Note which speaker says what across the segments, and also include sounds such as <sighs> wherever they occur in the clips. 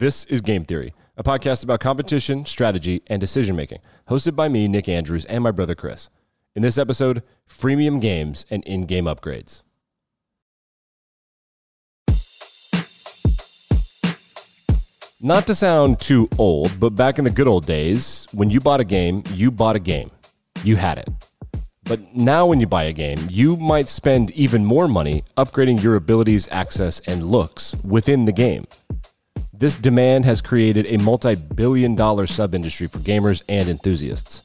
Speaker 1: This is Game Theory, a podcast about competition, strategy, and decision making, hosted by me, Nick Andrews, and my brother Chris. In this episode, freemium games and in game upgrades. Not to sound too old, but back in the good old days, when you bought a game, you bought a game. You had it. But now, when you buy a game, you might spend even more money upgrading your abilities, access, and looks within the game. This demand has created a multi billion dollar sub industry for gamers and enthusiasts.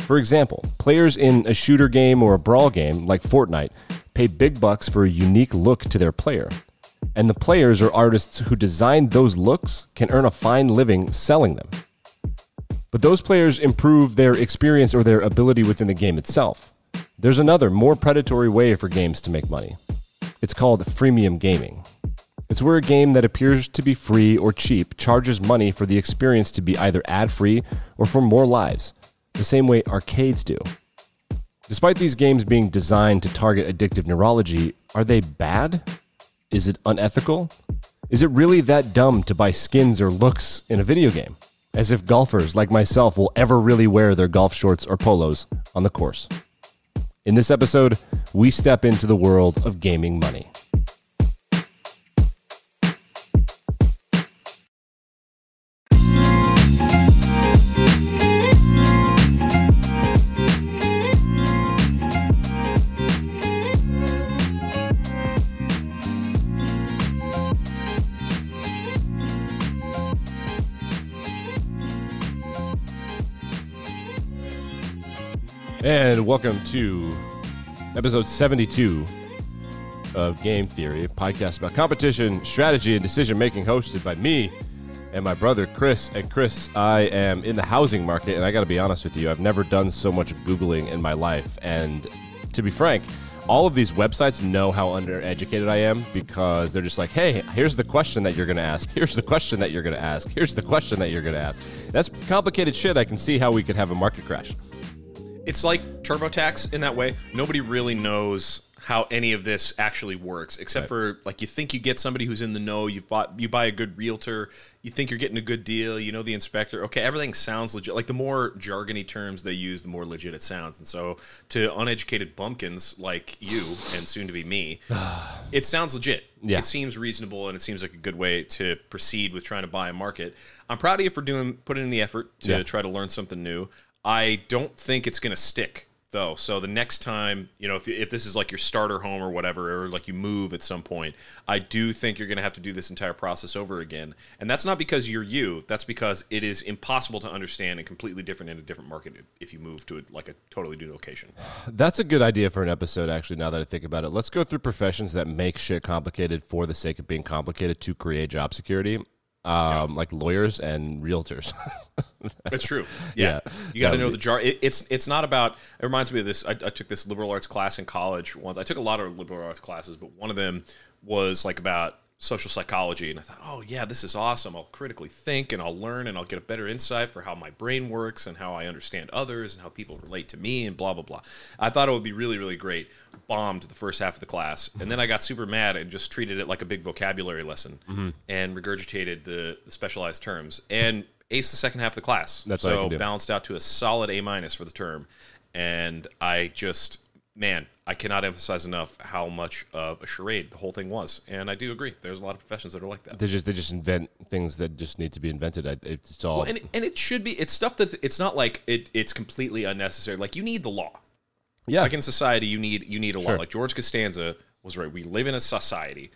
Speaker 1: For example, players in a shooter game or a brawl game like Fortnite pay big bucks for a unique look to their player. And the players or artists who designed those looks can earn a fine living selling them. But those players improve their experience or their ability within the game itself. There's another, more predatory way for games to make money. It's called freemium gaming. It's where a game that appears to be free or cheap charges money for the experience to be either ad free or for more lives, the same way arcades do. Despite these games being designed to target addictive neurology, are they bad? Is it unethical? Is it really that dumb to buy skins or looks in a video game? As if golfers like myself will ever really wear their golf shorts or polos on the course. In this episode, we step into the world of gaming money. And welcome to episode 72 of Game Theory, a podcast about competition, strategy, and decision making, hosted by me and my brother Chris. And Chris, I am in the housing market, and I got to be honest with you, I've never done so much Googling in my life. And to be frank, all of these websites know how undereducated I am because they're just like, hey, here's the question that you're going to ask. Here's the question that you're going to ask. Here's the question that you're going to ask. That's complicated shit. I can see how we could have a market crash.
Speaker 2: It's like TurboTax in that way. Nobody really knows how any of this actually works, except
Speaker 1: Right.
Speaker 2: for like you think you get somebody who's in the know. You bought you buy a good realtor. You think you're getting a good deal. You know the inspector. Okay, everything sounds legit. Like the more jargony terms they use, the more legit it sounds. And so to uneducated bumpkins like you and soon to be me, <sighs> it sounds legit.
Speaker 1: Yeah.
Speaker 2: It seems reasonable and it seems like a good way to proceed with trying to buy a market. I'm proud of you for doing putting in the effort to
Speaker 1: Yeah.
Speaker 2: try to learn something new. I don't think it's going to stick though. So the next time, you know, if, if this is like your starter home or whatever, or like you move at some point, I do think you're going to have to do this entire process over again. And that's not because you're you. That's because it is impossible to understand and completely different in a different market if you move to a, like a totally new location.
Speaker 1: That's a good idea for an episode, actually, now that I think about it. Let's go through professions that make shit complicated for the sake of being complicated to create job security, um, like lawyers and realtors. <laughs>
Speaker 2: It's true. Yeah,
Speaker 1: Yeah.
Speaker 2: you got to know
Speaker 1: be-
Speaker 2: the jar. It, it's it's not about. It reminds me of this. I, I took this liberal arts class in college once. I took a lot of liberal arts classes, but one of them was like about social psychology, and I thought, oh yeah, this is awesome. I'll critically think, and I'll learn, and I'll get a better insight for how my brain works and how I understand others and how people relate to me, and blah blah blah. I thought it would be really really great. Bombed the first half of the class, and then I got super mad and just treated it like a big vocabulary lesson
Speaker 1: Mm-hmm.
Speaker 2: and regurgitated the, the specialized terms and aced the second half of the class.
Speaker 1: That's
Speaker 2: so balanced out to a solid A minus for the term. And I just, man, I cannot emphasize enough how much of a charade the whole thing was. And I do agree. There's a lot of professions that are like that.
Speaker 1: they just they just invent things that just need to be invented. It's all
Speaker 2: Well, and, and it should be, it's stuff that it's not like it, it's completely unnecessary. Like you need the law.
Speaker 1: yeah.
Speaker 2: Like in society, you need you need a law. Like George Costanza was right. We live in a society,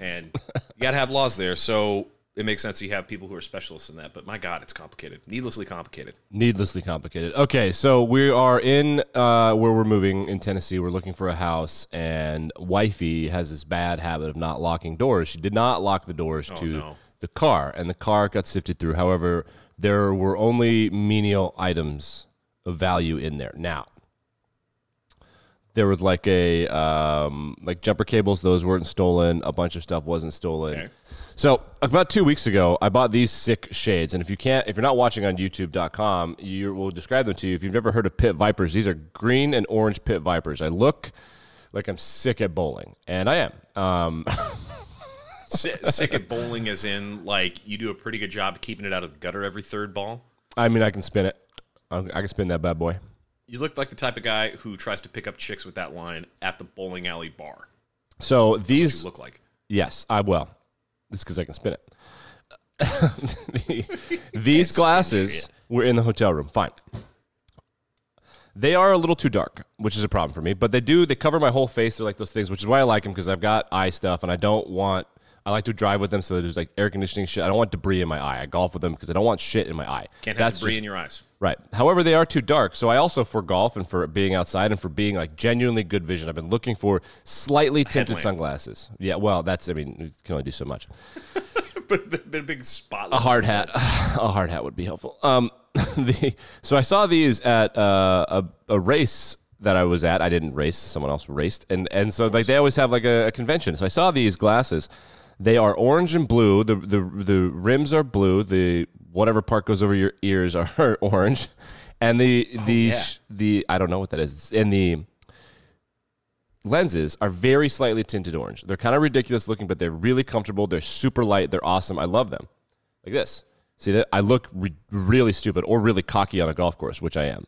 Speaker 2: and you got to have laws there. So it makes sense you have people who are specialists in that. But my God, it's complicated, needlessly complicated.
Speaker 1: needlessly complicated. Okay, so we are in uh, where we're moving in Tennessee. We're looking for a house, and wifey has this bad habit of not locking doors. She did not lock the doors to
Speaker 2: no.
Speaker 1: the car, and the car got sifted through. However, there were only menial items of value in there. Now, there was like a um, like jumper cables; those weren't stolen. A bunch of stuff wasn't stolen.
Speaker 2: Okay.
Speaker 1: So about two weeks ago, I bought these sick shades, and if you can't, if you're not watching on YouTube.com, you will describe them to you. If you've never heard of pit vipers, these are green and orange pit vipers. I look like I'm sick at bowling, and I am. Um, <laughs>
Speaker 2: sick at bowling, as in like you do a pretty good job of keeping it out of the gutter every third ball.
Speaker 1: I mean, I can spin it. I can spin that bad boy.
Speaker 2: You look like the type of guy who tries to pick up chicks with that line at the bowling alley bar.
Speaker 1: So
Speaker 2: You
Speaker 1: these,
Speaker 2: look like.
Speaker 1: yes, I will. This because I can spin it. The- <laughs> these glasses were in the hotel room. Fine. They are a little too dark, which is a problem for me. But they do they cover my whole face. They're like those things, which is why I like them because I've got eye stuff and I don't want. I like to drive with them, so there's like air conditioning shit. I don't want debris in my eye. I golf with them because I don't want shit in my eye.
Speaker 2: Can't have
Speaker 1: That's
Speaker 2: debris
Speaker 1: just-
Speaker 2: in your eyes.
Speaker 1: Right. However, they are too dark. So I also, for golf and for being outside and for being like genuinely good vision, I've been looking for slightly tinted sunglasses. Yeah. Well, that's, I mean, you can only do so much. <laughs>
Speaker 2: but, but, but a big spotlight.
Speaker 1: A hard hat. <laughs> A hard hat would be helpful. Um, <laughs> the, so I saw these at uh, a, a race that I was at. I didn't race. Someone else raced. And, and so like they always have like a, a convention. So I saw these glasses. They are orange and blue. The, the, the rims are blue. The whatever part goes over your ears are <laughs> orange. And the, oh, the,
Speaker 2: yeah.
Speaker 1: the, I don't know what that is. And the, lenses are very slightly tinted orange. They're kind of ridiculous looking, but they're really comfortable. They're super light. They're awesome. I love them. Like this. See that? I look re- really stupid or really cocky on a golf course, which I am.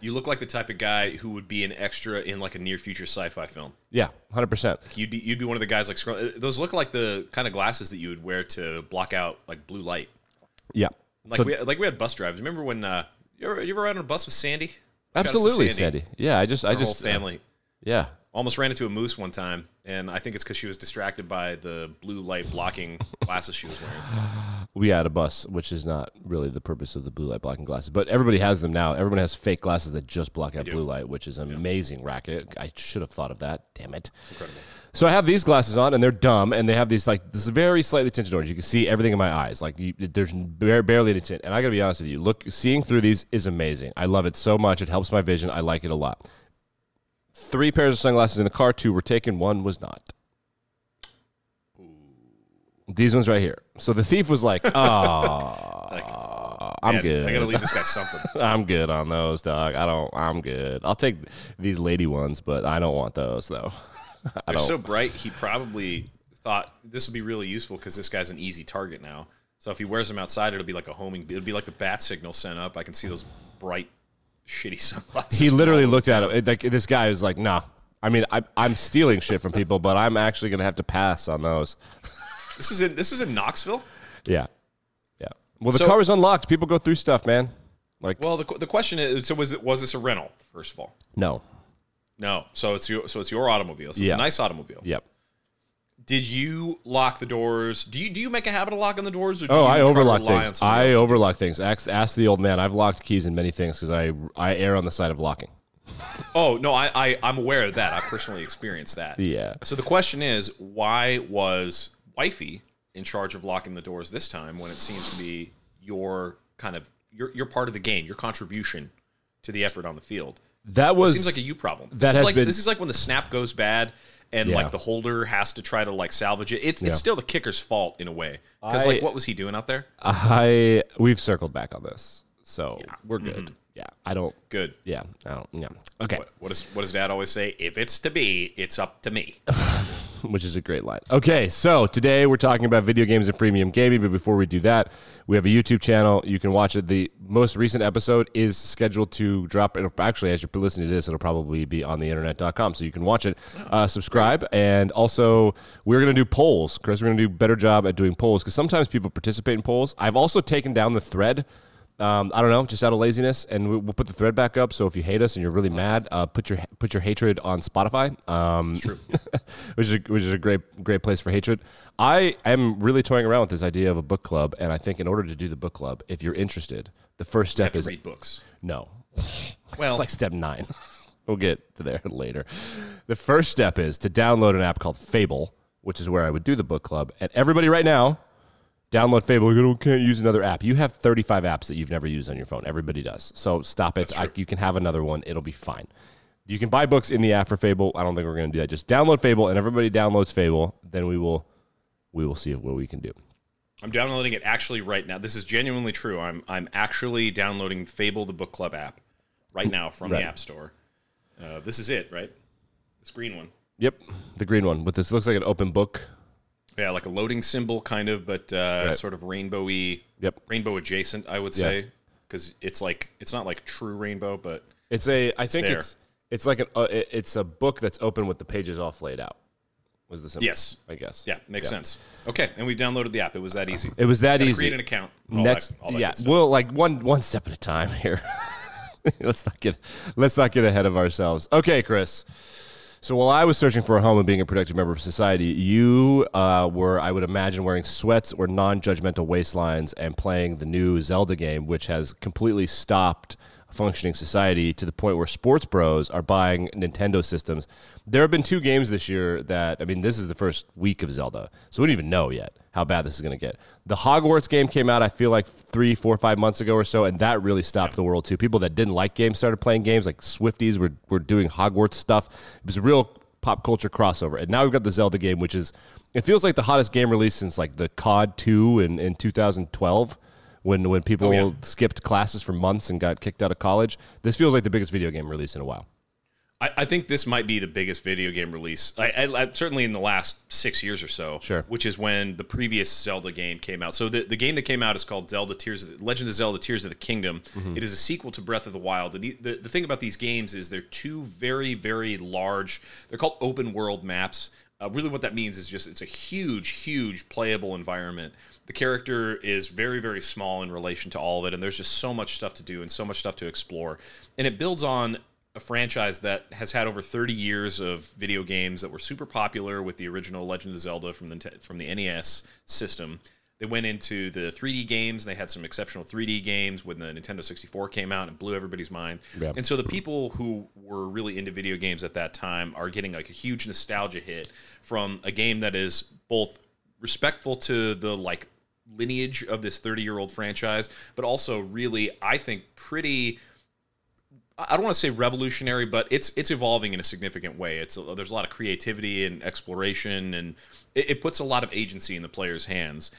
Speaker 2: You look like the type of guy who would be an extra in like a near future sci-fi film.
Speaker 1: Yeah, hundred percent.
Speaker 2: You'd be you'd be one of the guys like scroll- uh, those look like the kind of glasses that you would wear to block out like blue light.
Speaker 1: Yeah,
Speaker 2: Like
Speaker 1: So-
Speaker 2: we like we had bus drives. Remember when uh, you ever you ever ride on a bus with Sandy? Shout out to
Speaker 1: absolutely, Sandy. Yeah, I just, I
Speaker 2: Her whole
Speaker 1: just,
Speaker 2: family.
Speaker 1: yeah,
Speaker 2: Almost ran into a moose one time, and I think it's because she was distracted by the blue light blocking glasses she was wearing. <sighs>
Speaker 1: we had a bus, which is not really the purpose of the blue light blocking glasses, but everybody has them now. Everyone has fake glasses that just block out blue light, which is an amazing racket. I should have thought of that. Damn it.
Speaker 2: Incredible.
Speaker 1: So I have these glasses on, and they're dumb, and they have these like this very slightly tinted orange. You can see everything in my eyes, like you, there's bare, barely any tint. And I gotta be honest with you, look, seeing through these is amazing. I love it so much. It helps my vision. I like it a lot. Three pairs of sunglasses in the car. Two were taken. One was not. These ones right here. So the thief was like, <laughs> "Ah, I'm
Speaker 2: Man,
Speaker 1: good.
Speaker 2: I gotta leave this guy <laughs> something.
Speaker 1: I'm good on those, dog. I don't. I'm good. I'll take these lady ones, but I don't want those though. <laughs>
Speaker 2: They're so bright. He probably thought this would be really useful because this guy's an easy target now. So if he wears them outside, it'll be like a homing. It'll be like the bat signal sent up. I can see those bright, shitty <laughs> sunglasses.
Speaker 1: he literally looked at him. Like this guy was like, "Nah." I mean, I, I'm stealing shit from people, but I'm actually gonna have to pass on those. <laughs>
Speaker 2: This is in this is in Knoxville.
Speaker 1: Yeah, yeah. Well, the
Speaker 2: So-
Speaker 1: car was unlocked. People go through stuff, man. Like,
Speaker 2: Well, the, the question is, so was it was this a rental? First of all,
Speaker 1: no.
Speaker 2: no. So it's your so it's your automobile. So it's
Speaker 1: Yeah.
Speaker 2: a nice automobile.
Speaker 1: Yep.
Speaker 2: Did you lock the doors? Do you do you make a habit of locking the doors? Or do
Speaker 1: Oh,
Speaker 2: you
Speaker 1: I overlock things. I
Speaker 2: else to do
Speaker 1: overlock things. Ask, ask the old man. I've locked keys in many things because I I err on the side of locking.
Speaker 2: Oh no, I, I I'm aware of that. I personally experienced that.
Speaker 1: Yeah.
Speaker 2: So the question is, why was wifey in charge of locking the doors this time when it seems to be your kind of your your part of the game, your contribution to the effort on the field?
Speaker 1: That was It
Speaker 2: seems like a you problem. This
Speaker 1: that
Speaker 2: is
Speaker 1: has
Speaker 2: like
Speaker 1: been-
Speaker 2: this is like when the snap goes bad and
Speaker 1: Yeah.
Speaker 2: like the holder has to try to like salvage it. It's
Speaker 1: Yeah.
Speaker 2: it's still the kicker's fault in a way because like what was he doing out there?
Speaker 1: I. We've circled back on this, so we're good.
Speaker 2: Mm-hmm.
Speaker 1: Yeah, I don't.
Speaker 2: Good.
Speaker 1: Yeah, I don't. Yeah, okay.
Speaker 2: What, what does what does Dad always say? If it's to be, it's up to me. <laughs>
Speaker 1: which is a great line. Okay, so today we're talking about video games and freemium gaming, but before we do that, we have a YouTube channel. You can watch it. The most recent episode is scheduled to drop. Actually, as you're listening to this, it'll probably be on the internet.com, so you can watch it. Uh, subscribe, and also we're going to do polls. Chris, we're going to do a better job at doing polls because sometimes people participate in polls. I've also taken down the thread. Um, I don't know, just out of laziness, and we- we'll put the thread back up. So if you hate us and you're really mad, uh, put your put your hatred on Spotify. Um,
Speaker 2: True. <laughs>
Speaker 1: which is a, which is a great great place for hatred. I am really toying around with this idea of a book club, and I think in order to do the book club, if you're interested, the first
Speaker 2: have
Speaker 1: step
Speaker 2: to
Speaker 1: is
Speaker 2: read books.
Speaker 1: no. <laughs>
Speaker 2: Well,
Speaker 1: It's like step nine. <laughs> we'll get to there later. The first step is to download an app called Fable, which is where I would do the book club. And everybody right now, download Fable. You don't, can't use another app. You have 35 apps that you've never used on your phone. Everybody does. So stop it. I, you can have another one. It'll be fine. You can buy books in the app for Fable. I don't think we're going to do that. Just download Fable, and everybody downloads Fable. Then we will, we will see what we can do.
Speaker 2: I'm downloading it actually right now. This is genuinely true. I'm I'm actually downloading Fable the Book Club app right now from
Speaker 1: Right.
Speaker 2: the App Store. Uh, this is it, right? This green one.
Speaker 1: Yep, the green one with this looks like an open book.
Speaker 2: Yeah, like a loading symbol, kind of, but uh,
Speaker 1: Right.
Speaker 2: sort of rainbowy.
Speaker 1: Yep.
Speaker 2: Rainbow adjacent, I would say, because it's like it's not like true rainbow, but
Speaker 1: It's a. I think
Speaker 2: there.
Speaker 1: it's it's like an. Uh, it- it's a book that's open with the pages all laid out. Was the symbol?
Speaker 2: Yes.
Speaker 1: I guess.
Speaker 2: yeah, makes sense. Okay, and we downloaded the app. It was that easy.
Speaker 1: It was that easy.
Speaker 2: Create an account. all
Speaker 1: Next,
Speaker 2: that- all that
Speaker 1: yeah. Well, like one one step at a time here. <laughs> let's not get let's not get ahead of ourselves. Okay, Chris. So while I was searching for a home and being a productive member of society, you uh, were, I would imagine, wearing sweats or non-judgmental waistlines and playing the new Zelda game, which has completely stopped functioning society to the point where sports bros are buying Nintendo systems. There have been two games this year that, I mean, this is the first week of Zelda, so we don't even know yet how bad this is going to get. The Hogwarts game came out, I feel like three, four, five months ago or so, and that really stopped the world too. People that didn't like games started playing games, like Swifties were, were doing Hogwarts stuff. It was a real pop culture crossover. And now we've got the Zelda game, which is, it feels like the hottest game release since like the COD 2 in, in 2012. When, when people
Speaker 2: Oh, yeah.
Speaker 1: skipped classes for months and got kicked out of college, this feels like the biggest video game release in a while.
Speaker 2: I, I think this might be the biggest video game release, I, I, certainly in the last six years or so.
Speaker 1: Sure.
Speaker 2: Which is when the previous Zelda game came out. So the, the game that came out is called Zelda Tears, of the, Legend of Zelda: Tears of the Kingdom. It is a sequel to Breath of the Wild. And the, the the thing about these games is they're two very very large. They're called open world maps. Uh, really, what that means is just it's a huge, huge playable environment. The character is very, very small in relation to all of it, and there's just so much stuff to do and so much stuff to explore. And it builds on a franchise that has had over 30 years of video games that were super popular with the original Legend of Zelda from the from the NES system. They went into the 3D games. They had some exceptional 3D games when the Nintendo 64 came out and blew everybody's mind.
Speaker 1: Yeah.
Speaker 2: And so the people who were really into video games at that time are getting like a huge nostalgia hit from a game that is both respectful to the like lineage of this 30 year old franchise, but also really, I think, pretty. I don't want to say revolutionary, but it's it's evolving in a significant way. It's there's a lot of creativity and exploration, and it, it puts a lot of agency in the player's hands.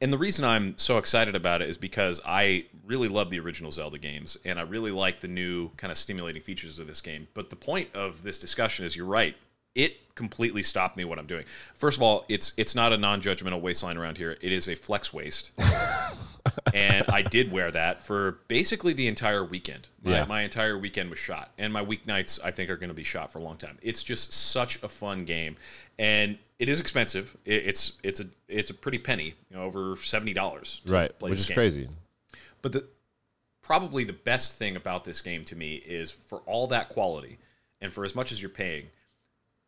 Speaker 2: And the reason I'm so excited about it is because I really love the original Zelda games, and I really like the new kind of stimulating features of this game. But the point of this discussion is, you're right. It completely stopped me what I'm doing. First of all, it's it's not a non-judgmental waistline around here. It is a flex waist <laughs> and I did wear that for basically the entire weekend. My,
Speaker 1: Yeah.
Speaker 2: my entire weekend was shot, and my weeknights I think are going to be shot for a long time. It's just such a fun game, and it is expensive. It, it's it's a it's a pretty penny, you know, over seventy dollars.
Speaker 1: Right.
Speaker 2: play
Speaker 1: Which is
Speaker 2: game.
Speaker 1: crazy.
Speaker 2: But the probably the best thing about this game to me is for all that quality, and for as much as you're paying,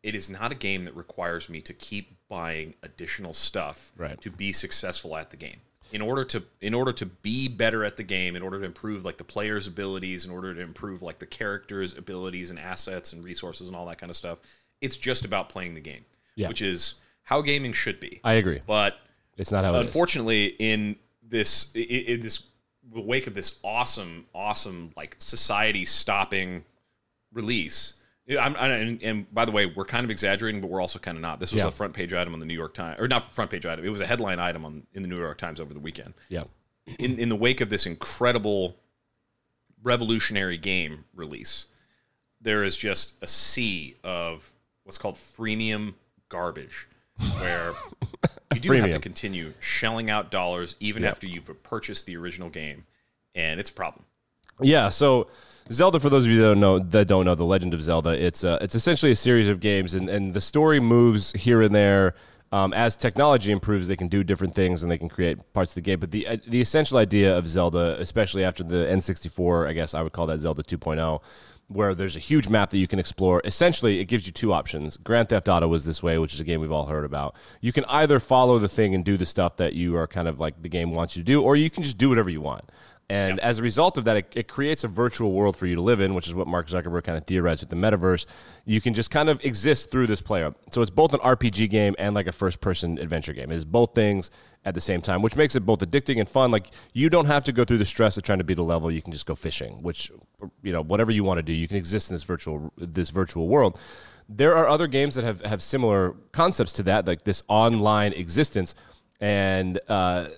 Speaker 2: it is not a game that requires me to keep buying additional stuff
Speaker 1: Right.
Speaker 2: to be successful at the game. In order to in order to be better at the game, in order to improve like the player's abilities, in order to improve like the character's abilities and assets and resources and all that kind of stuff, it's just about playing the game,
Speaker 1: Yeah.
Speaker 2: which is how gaming should be.
Speaker 1: I agree.
Speaker 2: But
Speaker 1: It's not how it is.
Speaker 2: unfortunately in this in this wake of this awesome awesome like society stopping release I'm, I, and, and by the way we're kind of exaggerating but we're also kind of not this was
Speaker 1: Yeah.
Speaker 2: a front page item on the new york times or not front page item it was a headline item on in the new york times over the weekend
Speaker 1: Yeah.
Speaker 2: in, in the wake of this incredible revolutionary game release, there is just a sea of what's called freemium garbage, where you do have to continue shelling out dollars even
Speaker 1: Yep.
Speaker 2: after you've purchased the original game, and it's a problem.
Speaker 1: Yeah, so Zelda, for those of you that don't know, that don't know, the Legend of Zelda, it's uh, it's essentially a series of games, and, and the story moves here and there. Um, as technology improves, they can do different things and they can create parts of the game. But the uh, the essential idea of Zelda, especially after the N64, I guess I would call that Zelda 2.0, where there's a huge map that you can explore. Essentially, it gives you two options. Grand Theft Auto was this way, which is a game we've all heard about. You can either follow the thing and do the stuff that you are kind of like the game wants you to do, or you can just do whatever you want. And as a result of that, it, it creates a virtual world for you to live in, which is what Mark Zuckerberg kind of theorized with the metaverse. You can just kind of exist through this player. So it's both an RPG game and like a first person adventure game. It's both things at the same time, which makes it both addicting and fun. Like you don't have to go through the stress of trying to beat a level. You can just go fishing, which you know, whatever you want to do, you can exist in this virtual this virtual world. There are other games that have, have similar concepts to that, like this online existence. And uh,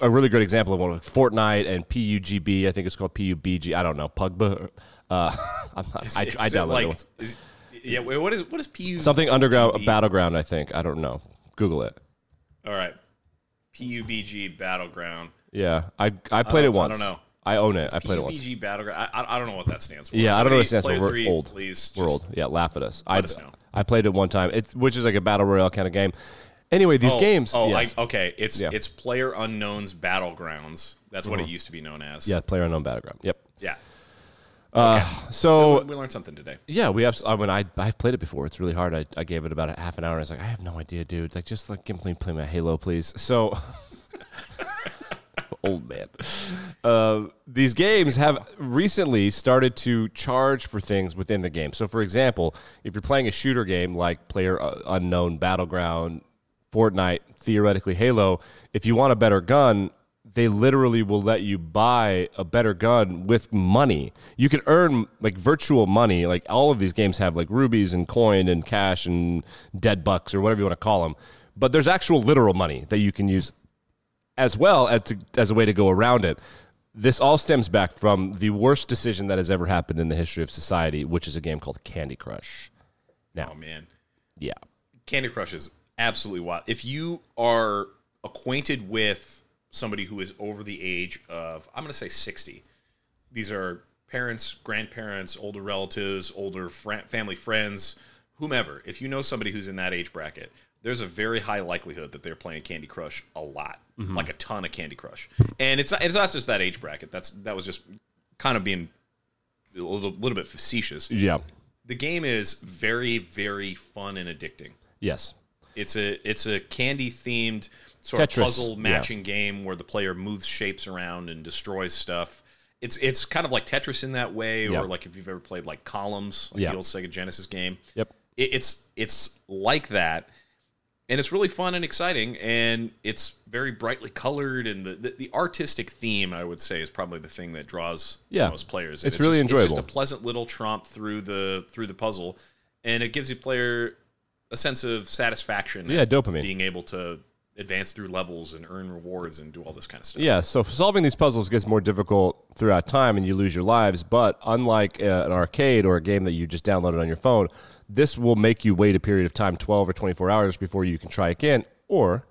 Speaker 1: a really good example of one like Fortnite and PUGB. I think it's called PUBG. I don't know Pugba. Uh, <laughs> I'm not, I, I
Speaker 2: Is it
Speaker 1: downloaded
Speaker 2: like,
Speaker 1: it.
Speaker 2: is- yeah. wait, What is what is PU?
Speaker 1: something underground battleground. I think I don't know. Google it.
Speaker 2: All right. PUBG Battleground.
Speaker 1: Yeah, I I played
Speaker 2: don't-
Speaker 1: it once.
Speaker 2: I don't know.
Speaker 1: I own it. I played it once.
Speaker 2: PUBG Battleground. I, I, I don't know what that stands for.
Speaker 1: Yeah, I don't know what it stands for. We're
Speaker 2: three,
Speaker 1: old.
Speaker 2: Please.
Speaker 1: We're old. Yeah, laugh at us. I
Speaker 2: us know.
Speaker 1: I played it one time. It's which is like a battle royale kind of game. Anyway, these
Speaker 2: Oh,
Speaker 1: games.
Speaker 2: Oh,
Speaker 1: yes.
Speaker 2: I, okay. It's
Speaker 1: Yeah.
Speaker 2: it's Player Unknown's Battlegrounds. That's what it used to be known as.
Speaker 1: yeah, player unknown battleground. Yep.
Speaker 2: Yeah.
Speaker 1: So
Speaker 2: we learned something today.
Speaker 1: Yeah, we abs- I mean, I I've played it before. It's really hard. I, I gave it about a half an hour. and I was like, I have no idea, dude. Like, just like give me play my Halo, please. So, <laughs> old man. Uh, these games have recently started to charge for things within the game. So, for example, if you're playing a shooter game like Player uh, Unknown Battleground, Fortnite, theoretically Halo, if you want a better gun, they literally will let you buy a better gun with money. You can earn like virtual money. Like all of these games have like rubies and coin and cash and dead bucks or whatever you want to call them. But there's actual literal money that you can use as well as, to, as a way to go around it. This all stems back from the worst decision that has ever happened in the history of society, which is a game called Candy Crush. Now,
Speaker 2: Oh man,
Speaker 1: yeah,
Speaker 2: Candy Crush is absolutely wild. If you are acquainted with somebody who is over the age of, I'm going to say 60, these are parents, grandparents, older relatives, older fr- family friends, whomever. If you know somebody who's in that age bracket, there's a very high likelihood that they're playing Candy Crush a lot, mm-hmm. like a ton of Candy Crush. And it's it's not just that age bracket. That's that was just kind of being a little, little bit facetious.
Speaker 1: yeah,
Speaker 2: The game is very very fun and addicting.
Speaker 1: yes,
Speaker 2: It's a it's a candy themed sort
Speaker 1: Tetris,
Speaker 2: of puzzle
Speaker 1: yeah.
Speaker 2: matching game where the player moves shapes around and destroys stuff. It's it's kind of like Tetris in that way,
Speaker 1: Yeah.
Speaker 2: or like if you've ever played like Columns, like
Speaker 1: Yeah.
Speaker 2: the old Sega Genesis game.
Speaker 1: yep.
Speaker 2: It, it's it's like that, and it's really fun and exciting, and it's very brightly colored, and the, the, the artistic theme I would say is probably the thing that draws
Speaker 1: Yeah.
Speaker 2: most players.
Speaker 1: It's
Speaker 2: And
Speaker 1: really
Speaker 2: just, It's just a pleasant little tromp through the through the puzzle, and it gives the player a sense of satisfaction.
Speaker 1: Yeah, dopamine.
Speaker 2: Being able to advance through levels and earn rewards and do all this kind of stuff.
Speaker 1: Yeah, so solving these puzzles gets more difficult throughout time and you lose your lives. But unlike uh, an arcade or a game that you just downloaded on your phone, this will make you wait a period of time 12 or 24 hours before you can try again. Or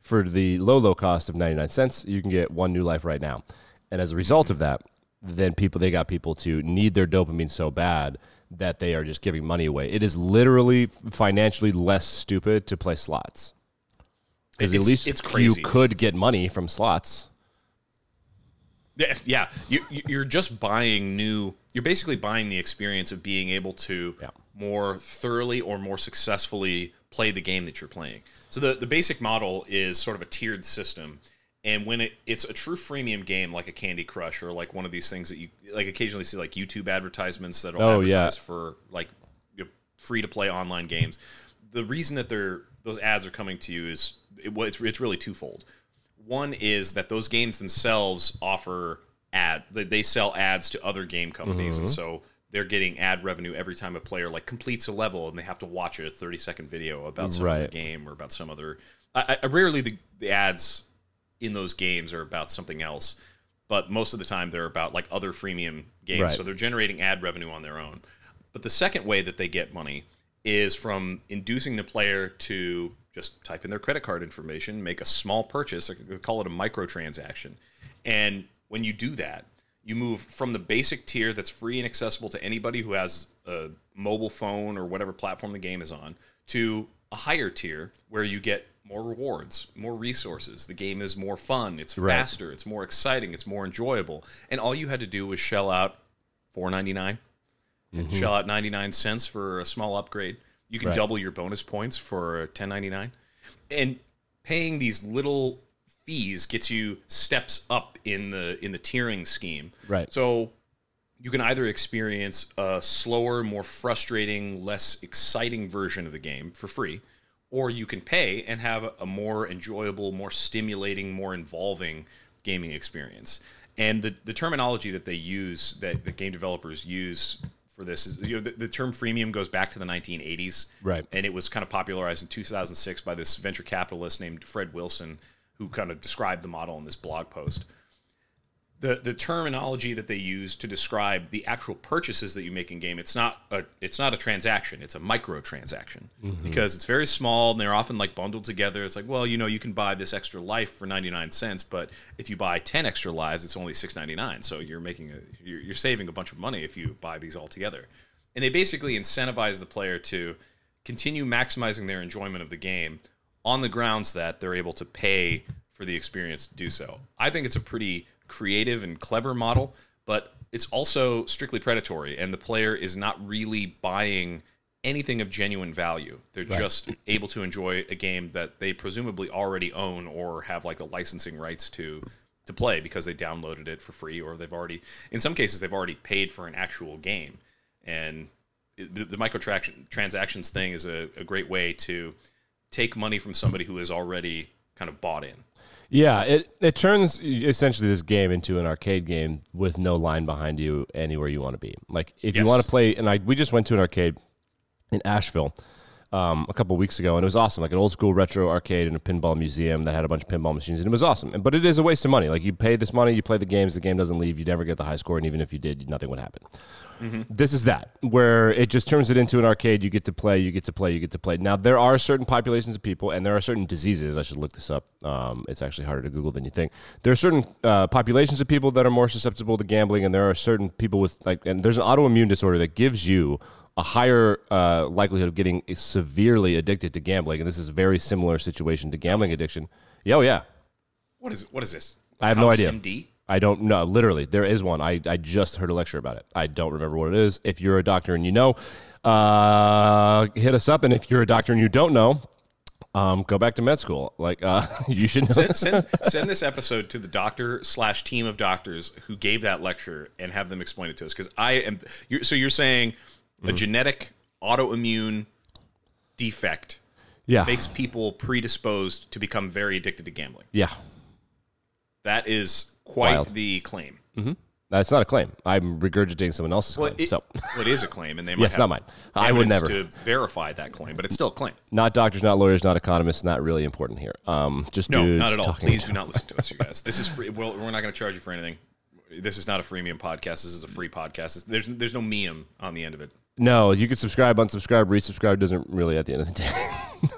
Speaker 1: for the low, low cost of 99 cents, you can get one new life right now. And as a result of that, then people, they got people to need their dopamine so bad that they are just giving money away. It is literally financially less stupid to play slots. Because at least
Speaker 2: it's
Speaker 1: you could get money from slots.
Speaker 2: Yeah, you- you're just buying new. You're basically buying the experience of being able to
Speaker 1: Yeah.
Speaker 2: more thoroughly or more successfully play the game that you're playing. So the the basic model is sort of a tiered system, and when it, it's a true freemium game like a Candy Crush or like one of these things that you like occasionally see like YouTube advertisements that'll
Speaker 1: Oh, yeah.
Speaker 2: for like free to play online games. The reason that they're those ads are coming to you is it, it's it's really twofold. One is that those games themselves offer ad they, they sell ads to other game companies,
Speaker 1: Mm-hmm.
Speaker 2: and so they're getting ad revenue every time a player like completes a level and they have to watch a thirty second video about some other
Speaker 1: Right.
Speaker 2: game or about some other. I, I rarely the, the ads in those games are about something else, but most of the time they're about like other freemium games.
Speaker 1: Right.
Speaker 2: So they're generating ad revenue on their own. But the second way that they get money is from inducing the player to just type in their credit card information, make a small purchase, call it a microtransaction. And when you do that, you move from the basic tier that's free and accessible to anybody who has a mobile phone or whatever platform the game is on to a higher tier where you get more rewards, more resources. The game is more fun, it's
Speaker 1: Right.
Speaker 2: faster, it's more exciting, it's more enjoyable. And all you had to do was shell out four ninety nine and mm-hmm. shell out 99 cents for a small upgrade. You can
Speaker 1: Right.
Speaker 2: double your bonus points for 10.99. And paying these little fees gets you steps up in the in the tiering scheme.
Speaker 1: Right.
Speaker 2: So you can either experience a slower, more frustrating, less exciting version of the game for free, or you can pay and have a more enjoyable, more stimulating, more involving gaming experience. And the, the terminology that they use, that the game developers use for this is, you know, the, the term freemium goes back to the 1980s.
Speaker 1: Right.
Speaker 2: And it was kind of popularized in 2006 by this venture capitalist named Fred Wilson, who kind of described the model in this blog post the the terminology that they use to describe the actual purchases that you make in game it's not a it's not a transaction it's a micro transaction mm-hmm. because it's very small and they're often like bundled together. It's like well you know you can buy this extra life for 99 cents but if you buy 10 extra lives it's only 6.99 so you're making a you're, you're saving a bunch of money if you buy these all together. And they basically incentivize the player to continue maximizing their enjoyment of the game on the grounds that they're able to pay for the experience to do so. I think it's a pretty creative and clever model, but it's also strictly predatory, and the player is not really buying anything of genuine value. They're just able to enjoy a game that they presumably already own or have like the licensing rights to to play because they downloaded it for free or they've already in some cases they've already paid for an actual game. And the, the microtransaction transactions thing is a, a great way to take money from somebody who has already kind of bought in
Speaker 1: Yeah, it it turns essentially this game into an arcade game with no line behind you anywhere you want to be. Like if you want to play, and I we just went to an arcade in Asheville um, a couple weeks ago, and it was awesome. Like an old school retro arcade and a pinball museum that had a bunch of pinball machines, and it was awesome. But it is a waste of money. Like you pay this money, you play the games, the game doesn't leave, you never get the high score, and even if you did, nothing would happen. This is that where it just turns it into an arcade. You get to play, you get to play, you get to play. Now there are certain populations of people, and there are certain diseases. I should look this up. Um, it's actually harder to Google than you think. There are certain uh, populations of people that are more susceptible to gambling, and there are certain people with like, and there's an autoimmune disorder that gives you a higher uh, likelihood of getting severely addicted to gambling, and this is a very similar situation to gambling addiction. Yeah, oh yeah.
Speaker 2: what is what is this
Speaker 1: I have no idea.
Speaker 2: md
Speaker 1: I don't know. Literally, there is one. I, I just heard a lecture about it. I don't remember what it is. If you're a doctor and you know, uh, hit us up. And if you're a doctor and you don't know, um, go back to med school. Like uh, <laughs> you should
Speaker 2: send, send, send this episode to the doctor slash team of doctors who gave that lecture and have them explain it to us because i am you're, so you're saying
Speaker 1: Mm-hmm.
Speaker 2: a genetic autoimmune defect
Speaker 1: yeah,
Speaker 2: makes people predisposed to become very addicted to gambling
Speaker 1: yeah.
Speaker 2: that is quite
Speaker 1: Wild.
Speaker 2: the claim
Speaker 1: That's not a claim. I'm regurgitating someone else's
Speaker 2: well,
Speaker 1: claim.
Speaker 2: it,
Speaker 1: so,
Speaker 2: well, it is a claim and they might
Speaker 1: Yes, not mine. I would never.
Speaker 2: to verify that claim but it's still a claim
Speaker 1: not doctors, not lawyers, not economists. Not really important here. Um, just
Speaker 2: no not at all please do not listen to us you <laughs> guys this is free well we're not going to charge you for anything this is not a freemium podcast this is a free podcast It's- there's there's no meme on the end of it
Speaker 1: No, you can subscribe, unsubscribe, resubscribe. Doesn't really at the end of the day. <laughs>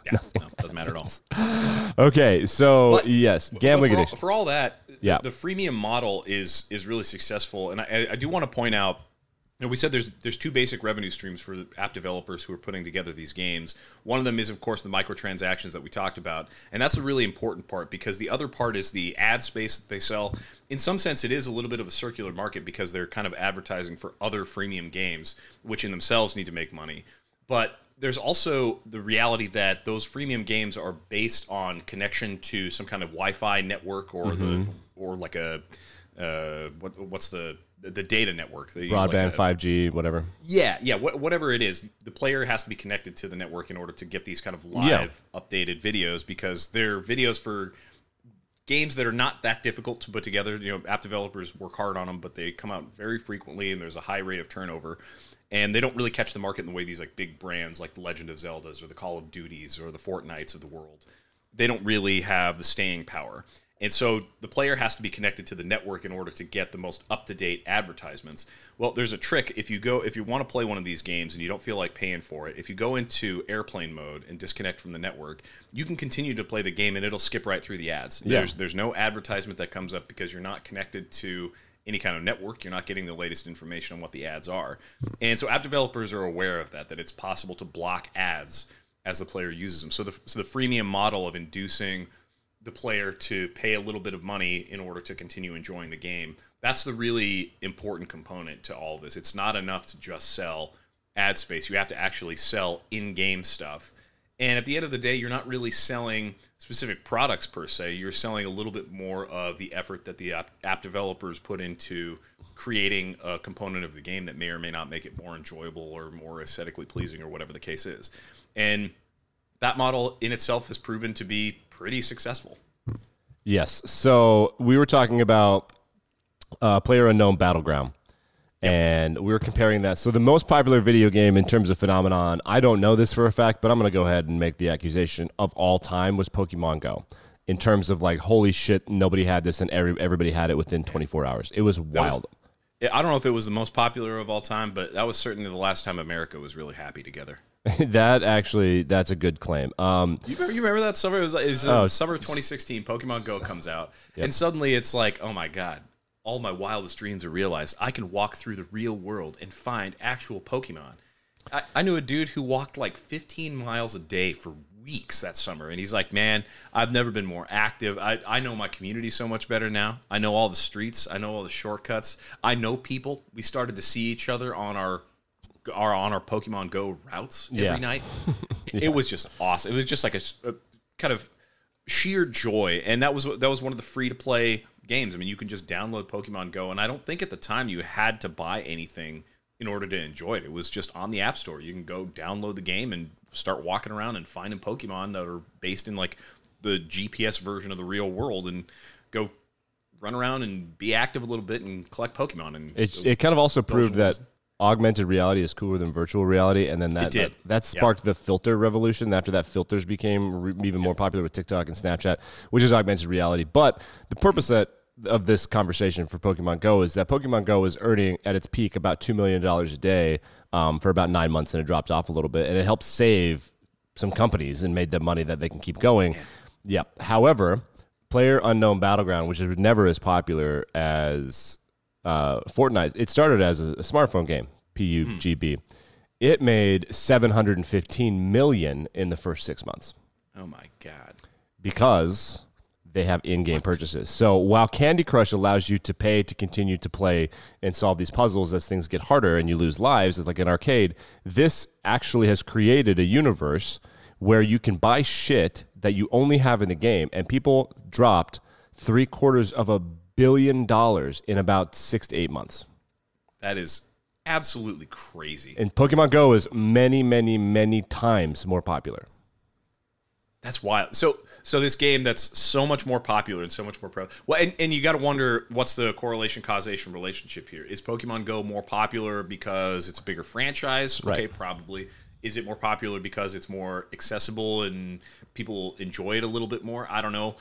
Speaker 2: Yeah, no, doesn't matter at all.
Speaker 1: okay, so
Speaker 2: But-
Speaker 1: yes, gambling
Speaker 2: for,
Speaker 1: addiction.
Speaker 2: for all that,
Speaker 1: Yeah.
Speaker 2: the freemium model is is really successful, and I, I do want to point out. Know, we said there's there's two basic revenue streams for app developers who are putting together these games. One of them is, of course, the microtransactions that we talked about, and that's a really important part because the other part is the ad space that they sell. In some sense, it is a little bit of a circular market because they're kind of advertising for other freemium games, which in themselves need to make money. But there's also the reality that those freemium games are based on connection to some kind of Wi-Fi network or the or like a uh, what, what's the the data network? They
Speaker 1: Broadband, five G, whatever.
Speaker 2: yeah, yeah, wh- whatever it is, the player has to be connected to the network in order to get these kind of live
Speaker 1: Yeah.
Speaker 2: updated videos because they're videos for games that are not that difficult to put together. You know, app developers work hard on them, but they come out very frequently and there's a high rate of turnover. And they don't really catch the market in the way these like big brands like the Legend of Zeldas or the Call of Duties or the Fortnites of the world. They don't really have the staying power. And so the player has to be connected to the network in order to get the most up-to-date advertisements. Well, there's a trick if you go if you want to play one of these games and you don't feel like paying for it, if you go into airplane mode and disconnect from the network, you can continue to play the game and it'll skip right through the ads.
Speaker 1: Yeah.
Speaker 2: There's there's no advertisement that comes up because you're not connected to any kind of network. You're not getting the latest information on what the ads are. And so app developers are aware of that that it's possible to block ads as the player uses them. So the so the freemium model of inducing the player to pay a little bit of money in order to continue enjoying the game. That's the really important component to all this. It's not enough to just sell ad space. You have to actually sell in-game stuff. And at the end of the day, you're not really selling specific products per se. You're selling a little bit more of the effort that the app, app developers put into creating a component of the game that may or may not make it more enjoyable or more aesthetically pleasing or whatever the case is. And that model in itself has proven to be pretty successful.
Speaker 1: Yes. So we were talking about uh, Player Unknown Battleground, and we were comparing that. So the most popular video game in terms of phenomenon, I don't know this for a fact, but I'm going to go ahead and make the accusation of all time was Pokemon Go. in terms of like holy shit, nobody had this and every, everybody had it within 24 hours. It was wild.
Speaker 2: Yeah, I don't know if it was the most popular of all time, but that was certainly the last time America was really happy together. <laughs>
Speaker 1: that actually, that's a good claim. Um,
Speaker 2: You remember, you remember that summer? It was, it was
Speaker 1: Oh.
Speaker 2: summer 2016. Pokemon Go comes out, and suddenly it's like, oh my god! All my wildest dreams are realized. I can walk through the real world and find actual Pokemon. I, I knew a dude who walked like 15 miles a day for weeks that summer, and he's like, "Man, I've never been more active. I, I know my community so much better now. I know all the streets. I know all the shortcuts. I know people. We started to see each other on our." Our on our Pokemon Go routes every
Speaker 1: Yeah.
Speaker 2: night. <laughs> It was just awesome. It was just like a kind of sheer joy, and that was that was one of the free to play games. I mean, you can just download Pokemon Go, and I don't think at the time you had to buy anything in order to enjoy it. It was just on the App Store. You can go download the game and start walking around and finding Pokemon that are based in like the GPS version of the real world, and go run around and be active a little bit and collect Pokemon. And
Speaker 1: it, it kind of also proved that augmented reality is cooler than virtual reality, and then that that, that sparked the filter revolution. After that, filters became re- even more popular with TikTok and Snapchat, which is augmented reality. But the purpose that of this conversation for Pokemon Go is that Pokemon Go is earning at its peak about two million dollars a day um, for about nine months, and it dropped off a little bit, and it helped save some companies and made them money that they can keep going. Yeah. However, Player Unknown Battleground, which is never as popular as uh, Fortnite, it started as a, a smartphone game, PUGB. It made 715 million in the first six months
Speaker 2: oh my god,
Speaker 1: because they have in-game purchases. So while Candy Crush allows you to pay to continue to play and solve these puzzles as things get harder and you lose lives, it's like an arcade, this actually has created a universe where you can buy shit that you only have in the game, and people dropped three quarters of a billion dollars in about six to eight months.
Speaker 2: that is absolutely crazy.
Speaker 1: And Pokemon Go is many, many, many times more popular.
Speaker 2: That's wild. So, so this game that's so much more popular and so much more prevalent. Well, and, and you got to wonder what's the correlation causation relationship here? Is Pokemon Go more popular because it's a bigger franchise? Okay,
Speaker 1: Right.
Speaker 2: probably. Is it more popular because it's more accessible and people enjoy it a little bit more? I don't know.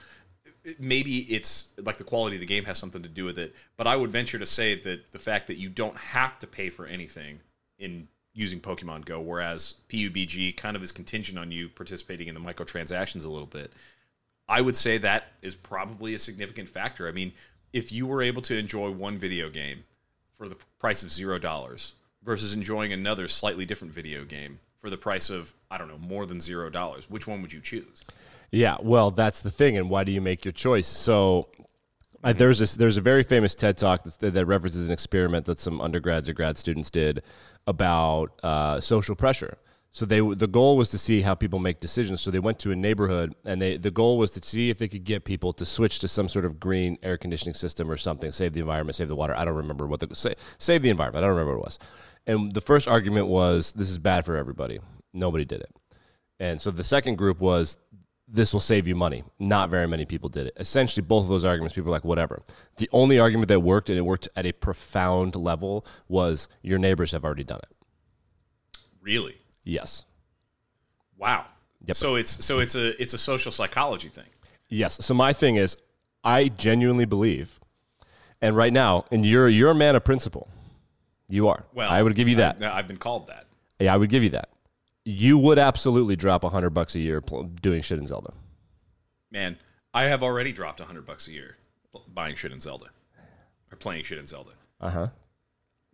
Speaker 2: Maybe it's like the quality of the game has something to do with it, but I would venture to say that the fact that you don't have to pay for anything in using Pokemon Go, whereas PUBG kind of is contingent on you participating in the microtransactions a little bit. I would say that is probably a significant factor. I mean, if you were able to enjoy one video game for the price of zero dollars versus enjoying another slightly different video game for the price of I don't know more than zero dollars, which one would you choose?
Speaker 1: Yeah, well, that's the thing, and why do you make your choice? So, uh, there's this, there's a very famous TED talk that's, that references an experiment that some undergrads or grad students did about uh, social pressure. So they the goal was to see how people make decisions. So they went to a neighborhood, and they the goal was to see if they could get people to switch to some sort of green air conditioning system or something, save the environment, save the water. I don't remember what the say, save the environment. I don't remember what it was. And the first argument was this is bad for everybody. Nobody did it. And so the second group was this will save you money. Not very many people did it. Essentially, both of those arguments, people were like, whatever. The only argument that worked, and it worked at a profound level, was your neighbors have already done it.
Speaker 2: Really?
Speaker 1: Yes.
Speaker 2: Wow.
Speaker 1: Yep.
Speaker 2: So it's so it's a it's a social psychology thing.
Speaker 1: Yes. So my thing is, I genuinely believe, and right now, and you're you're a man of principle. You are.
Speaker 2: Well,
Speaker 1: I would give you that.
Speaker 2: I, I've been called that.
Speaker 1: yeah, I would give you that. You would absolutely drop a hundred bucks a year doing shit in Zelda.
Speaker 2: Man, I have already dropped a hundred bucks a year buying shit in Zelda or playing shit in Zelda.
Speaker 1: Uh huh.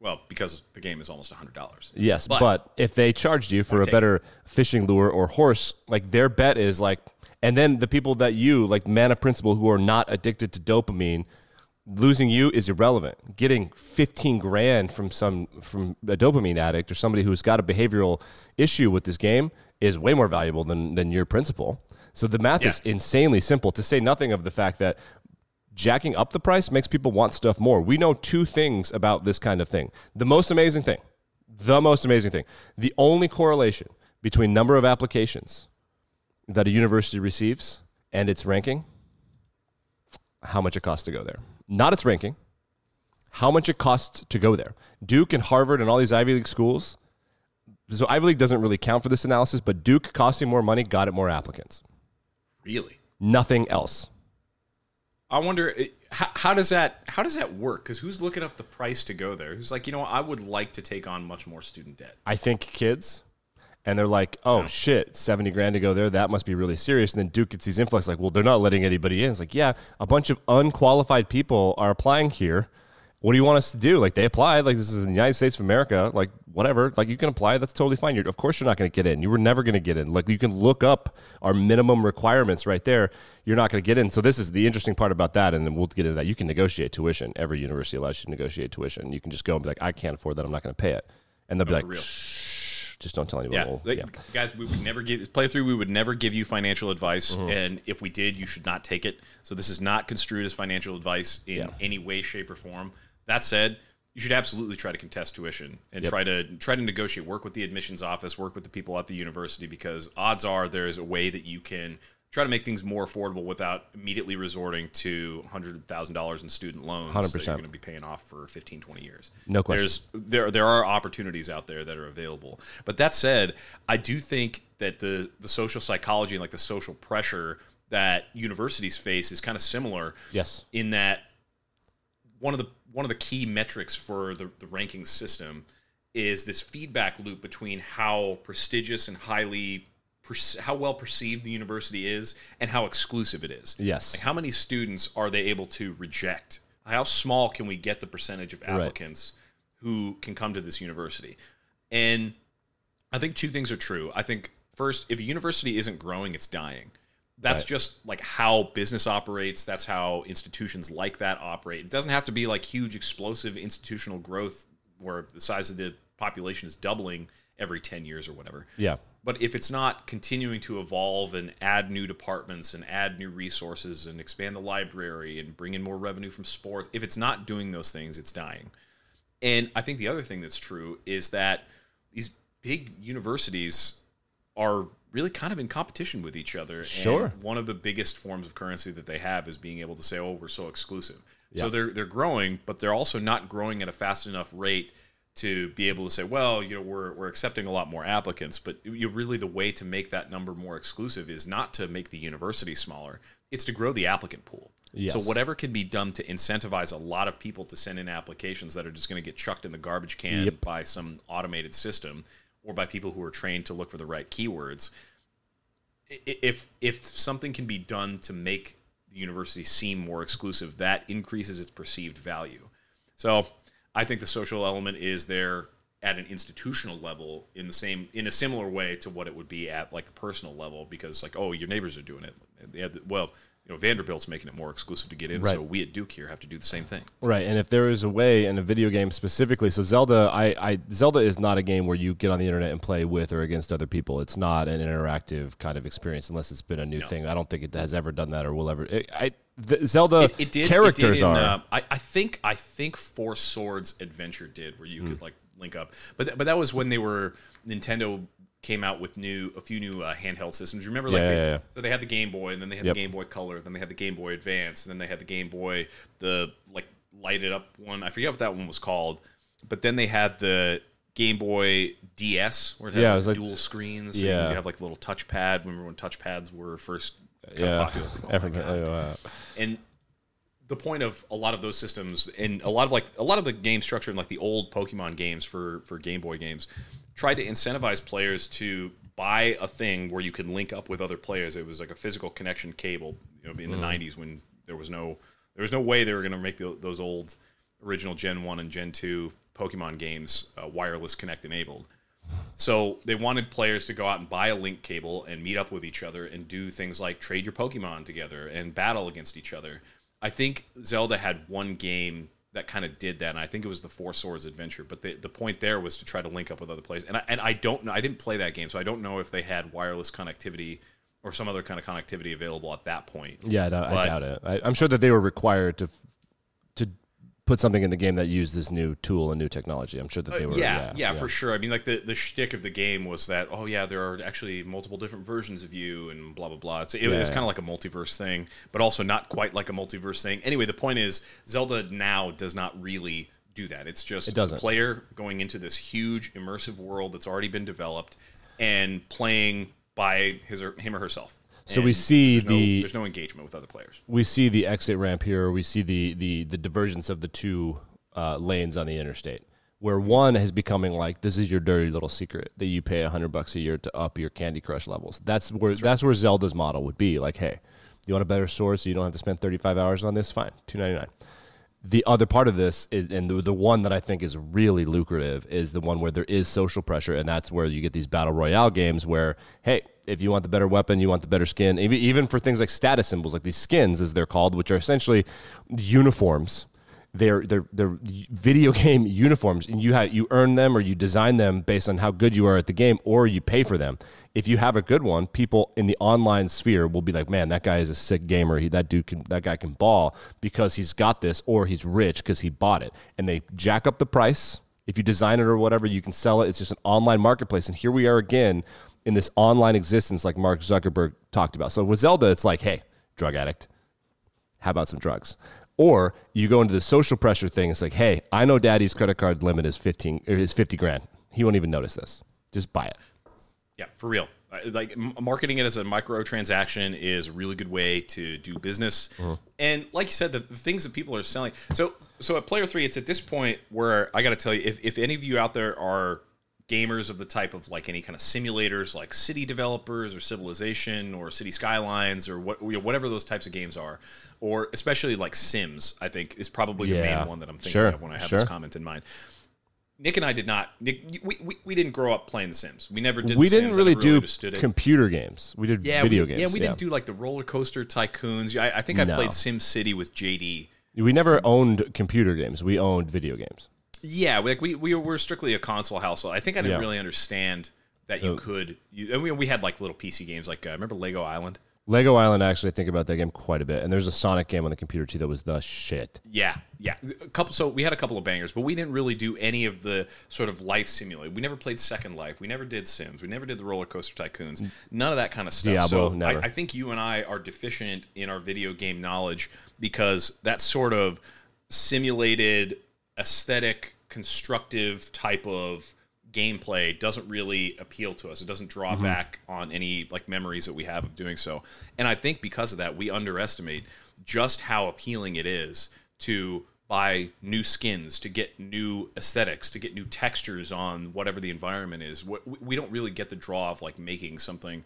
Speaker 2: Well, because the game is almost hundred dollars.
Speaker 1: Yes,
Speaker 2: But-
Speaker 1: but, if they charged you for a better fishing lure or horse, like their bet is like, and then the people that you like, man of principle, who are not addicted to dopamine, losing you is irrelevant. Getting fifteen grand from some from a dopamine addict or somebody who's got a behavioral issue with this game is way more valuable than than your principle. So the math is insanely simple. To say nothing of the fact that jacking up the price makes people want stuff more. We know two things about this kind of thing. The most amazing thing, the most amazing thing, the only correlation between number of applications that a university receives and its ranking, how much it costs to go there. Not its ranking, how much it costs to go there. Duke and Harvard and all these Ivy League schools. So Ivy League doesn't really count for this analysis, but Duke costing more money got it more applicants.
Speaker 2: Really?
Speaker 1: Nothing else.
Speaker 2: I wonder uh, how, how does that how does that work? Because who's looking up the price to go there? Who's like, you know, what, I would like to take on much more student debt.
Speaker 1: I think kids, and they're like, oh shit, 70 grand to go there. That must be really serious. And then Duke gets these influx like, well, they're not letting anybody in. It's like, yeah, a bunch of unqualified people are applying here. What do you want us to do? Like, they applied. Like, this is the United States of America. Like, whatever. Like, you can apply. That's totally fine. You're, of course, you're not going to get in. You were never going to get in. Like, you can look up our minimum requirements right there. You're not going to get in. So, this is the interesting part about that. And then we'll get into that. You can negotiate tuition. Every university allows you to negotiate tuition. You can just go and be like, I can't afford that. I'm not going to pay it. And they'll be
Speaker 2: oh,
Speaker 1: like, Just don't tell anyone.
Speaker 2: Yeah,
Speaker 1: Well,
Speaker 2: like,
Speaker 1: yeah.
Speaker 2: guys, we would never give playthrough. We would never give you financial advice,
Speaker 1: Mm-hmm.
Speaker 2: and if we did, you should not take it. So this is not construed as financial advice in
Speaker 1: Yeah.
Speaker 2: any way, shape, or form. That said, you should absolutely try to contest tuition and try to try to negotiate. Work with the admissions office. Work with the people at the university because odds are there is a way that you can try to make things more affordable without immediately resorting to hundred thousand dollars in student loans that
Speaker 1: 100%.
Speaker 2: you're going to be paying off for 15, 20 years.
Speaker 1: No question.
Speaker 2: There's there there are opportunities out there that are available. But that said, I do think that the the social psychology and like the social pressure that universities face is kind of similar
Speaker 1: Yes.
Speaker 2: in that one of the one of the key metrics for the, the ranking system is this feedback loop between how prestigious and highly perce- how well perceived the university is and how exclusive it is.
Speaker 1: Yes.
Speaker 2: Like how many students are they able to reject? How small can we get the percentage of applicants who can come to this university? And I think two things are true. I think first, if a university isn't growing, it's dying. That's
Speaker 1: Right.
Speaker 2: just like how business operates. That's how institutions like that operate. It doesn't have to be like huge, explosive institutional growth where the size of the population is doubling every 10 years or whatever.
Speaker 1: Yeah.
Speaker 2: But if it's not continuing to evolve and add new departments and add new resources and expand the library and bring in more revenue from sports, if it's not doing those things, it's dying. And I think the other thing that's true is that these big universities are really kind of in competition with each other.
Speaker 1: Sure.
Speaker 2: And one of the biggest forms of currency that they have is being able to say, "Oh, we're so exclusive."
Speaker 1: Yeah.
Speaker 2: So they're they're growing, but they're also not growing at a fast enough rate to be able to say, "Well, you know, we're we're accepting a lot more applicants." But you really the way to make that number more exclusive is not to make the university smaller; it's to grow the applicant pool.
Speaker 1: Yes.
Speaker 2: So whatever can be done to incentivize a lot of people to send in applications that are just going to get chucked in the garbage can
Speaker 1: Yep.
Speaker 2: by some automated system or by people who are trained to look for the right keywords. If if something can be done to make the university seem more exclusive, that increases its perceived value. So I think the social element is there at an institutional level in the same in a similar way to what it would be at like the personal level because like oh your neighbors are doing it the- well you know Vanderbilt's making it more exclusive to get in so we at Duke here have to do the same thing
Speaker 1: Right, and if there is a way in a video game specifically, so Zelda, I, I Zelda is not a game where you get on the internet and play with or against other people. It's not an interactive kind of experience unless it's been a new thing. I don't think it has ever done that or will ever. It, I the, Zelda
Speaker 2: it, it did
Speaker 1: characters
Speaker 2: it in,
Speaker 1: are
Speaker 2: uh, I, I think I think Four Swords Adventure did where you
Speaker 1: Hmm.
Speaker 2: could like link up but th- but that was when they were Nintendo came out with new a few new uh, handheld systems remember like
Speaker 1: Yeah,
Speaker 2: they,
Speaker 1: yeah, yeah.
Speaker 2: so they had the Game Boy and then they had
Speaker 1: Yep.
Speaker 2: the Game Boy Color then they had the Game Boy Advance and then they had the Game Boy the like lighted up one I forget what that one was called but then they had the Game Boy DS where it has
Speaker 1: Yeah, it
Speaker 2: like,
Speaker 1: was like-
Speaker 2: dual screens and
Speaker 1: Yeah.
Speaker 2: you have like a little touchpad remember when touchpads were first
Speaker 1: yeah,
Speaker 2: like, oh
Speaker 1: uh,
Speaker 2: and the point of a lot of those systems and a lot of like a lot of the game structure in like the old Pokemon games for for Game Boy games tried to incentivize players to buy a thing where you could link up with other players. It was like a physical connection cable, you know, in the '90s when there was no there was no way they were going to make the, those old original Gen One and Gen Two Pokemon games uh, wireless connect enabled. So they wanted players to go out and buy a link cable and meet up with each other and do things like trade your Pokemon together and battle against each other. I think Zelda had one game that kind of did that, and I think it was the Four Swords Adventure. But the, the point there was to try to link up with other players. And I, and I don't know, I didn't play that game, so I don't know if they had wireless connectivity or some other kind of connectivity available at that point.
Speaker 1: yeah, I doubt, I doubt it. I, I'm sure that they were required to put something in the game that used this new tool and new technology. I'm sure that they were.
Speaker 2: Uh, yeah,
Speaker 1: yeah,
Speaker 2: yeah, for sure. I mean, like the the shtick of the game was that oh yeah, there are actually multiple different versions of you and blah blah blah. It's, it,
Speaker 1: Yeah,
Speaker 2: was
Speaker 1: yeah.
Speaker 2: kind of like a multiverse thing, but also not quite like a multiverse thing. Anyway, the point is, Zelda now does not really do that. It's just
Speaker 1: It doesn't.
Speaker 2: a player going into this huge immersive world that's already been developed and playing by his or him or herself.
Speaker 1: So we see
Speaker 2: there's no,
Speaker 1: the
Speaker 2: there's no engagement with other players.
Speaker 1: we see the exit ramp here. We see the the the divergence of the two uh, lanes on the interstate, where one is becoming like this is your dirty little secret that you pay hundred bucks a year to up your Candy Crush levels. That's where that's where Zelda's model would be. Like, hey, you want a better source, so you don't have to spend thirty five hours on this. Fine, two ninety nine. The other part of this is, and the, the one that I think is really lucrative is the one where there is social pressure, and that's where you get these battle royale games where, hey, if you want the better weapon, you want the better skin, even, even for things like status symbols, like these skins, as they're called, which are essentially uniforms. They're, they're, they're video game <laughs> uniforms, and you have you earn them or you design them based on how good you are at the game, or you pay for them. If you have a good one, people in the online sphere will be like, "Man, that guy is a sick gamer. He, that dude can that guy can ball because he's got this, or he's rich because he bought it." And they jack up the price. If you design it or whatever, you can sell it. It's just an online marketplace, and here we are again in this online existence, like Mark Zuckerberg talked about. So with Zelda, it's like, "Hey, drug addict, how about some drugs? Or you go into the social pressure thing. It's like, hey, I know daddy's credit card limit is 15 or is 50 grand. He won't even notice this. Just buy it.
Speaker 2: Yeah, for real. Uh, Like marketing it as a microtransaction is a really good way to do business. And like you said, the, the things that people are selling. So, so at Player Three, it's at this point where I got to tell you, if, if any of you out there are gamers of the type of like any kind of simulators, like City Developers or Civilization or City Skylines or what whatever those types of games are, or especially like Sims, I think is probably the main one that I'm thinking
Speaker 1: sure,
Speaker 2: of when I have
Speaker 1: sure.
Speaker 2: this comment in mind. Nick and I did not. Nick, we, we, we didn't grow up playing The Sims. We never did.
Speaker 1: we didn't
Speaker 2: Sims. I
Speaker 1: really do computer games. We did
Speaker 2: yeah,
Speaker 1: video
Speaker 2: we,
Speaker 1: games.
Speaker 2: Yeah, we didn't do like the roller coaster tycoons. Yeah, I, I think I
Speaker 1: No.
Speaker 2: played Sim City with JD.
Speaker 1: We never owned computer games. We owned video games.
Speaker 2: Yeah, like we we were strictly a console household. I think I didn't
Speaker 1: Yeah.
Speaker 2: really understand that you could. You, and we we had like little PC games. Like uh, remember Lego Island?
Speaker 1: Lego Island, actually, I think about that game quite a bit. And there's a Sonic game on the computer too that was the shit.
Speaker 2: Yeah, yeah. A couple. So we had a couple of bangers, but we didn't really do any of the sort of life simulator. We never played Second Life. We never did Sims. We never did the roller coaster tycoons. None of that kind of stuff.
Speaker 1: Diablo,
Speaker 2: so
Speaker 1: never.
Speaker 2: I, I think you and I are deficient in our video game knowledge because that sort of simulated aesthetic, constructive type of gameplay doesn't really appeal to us. It doesn't draw
Speaker 1: Mm-hmm.
Speaker 2: back on any like memories that we have of doing so. And I think because of that, we underestimate just how appealing it is to buy new skins, to get new aesthetics, to get new textures on whatever the environment is. We- We don't really get the draw of like making something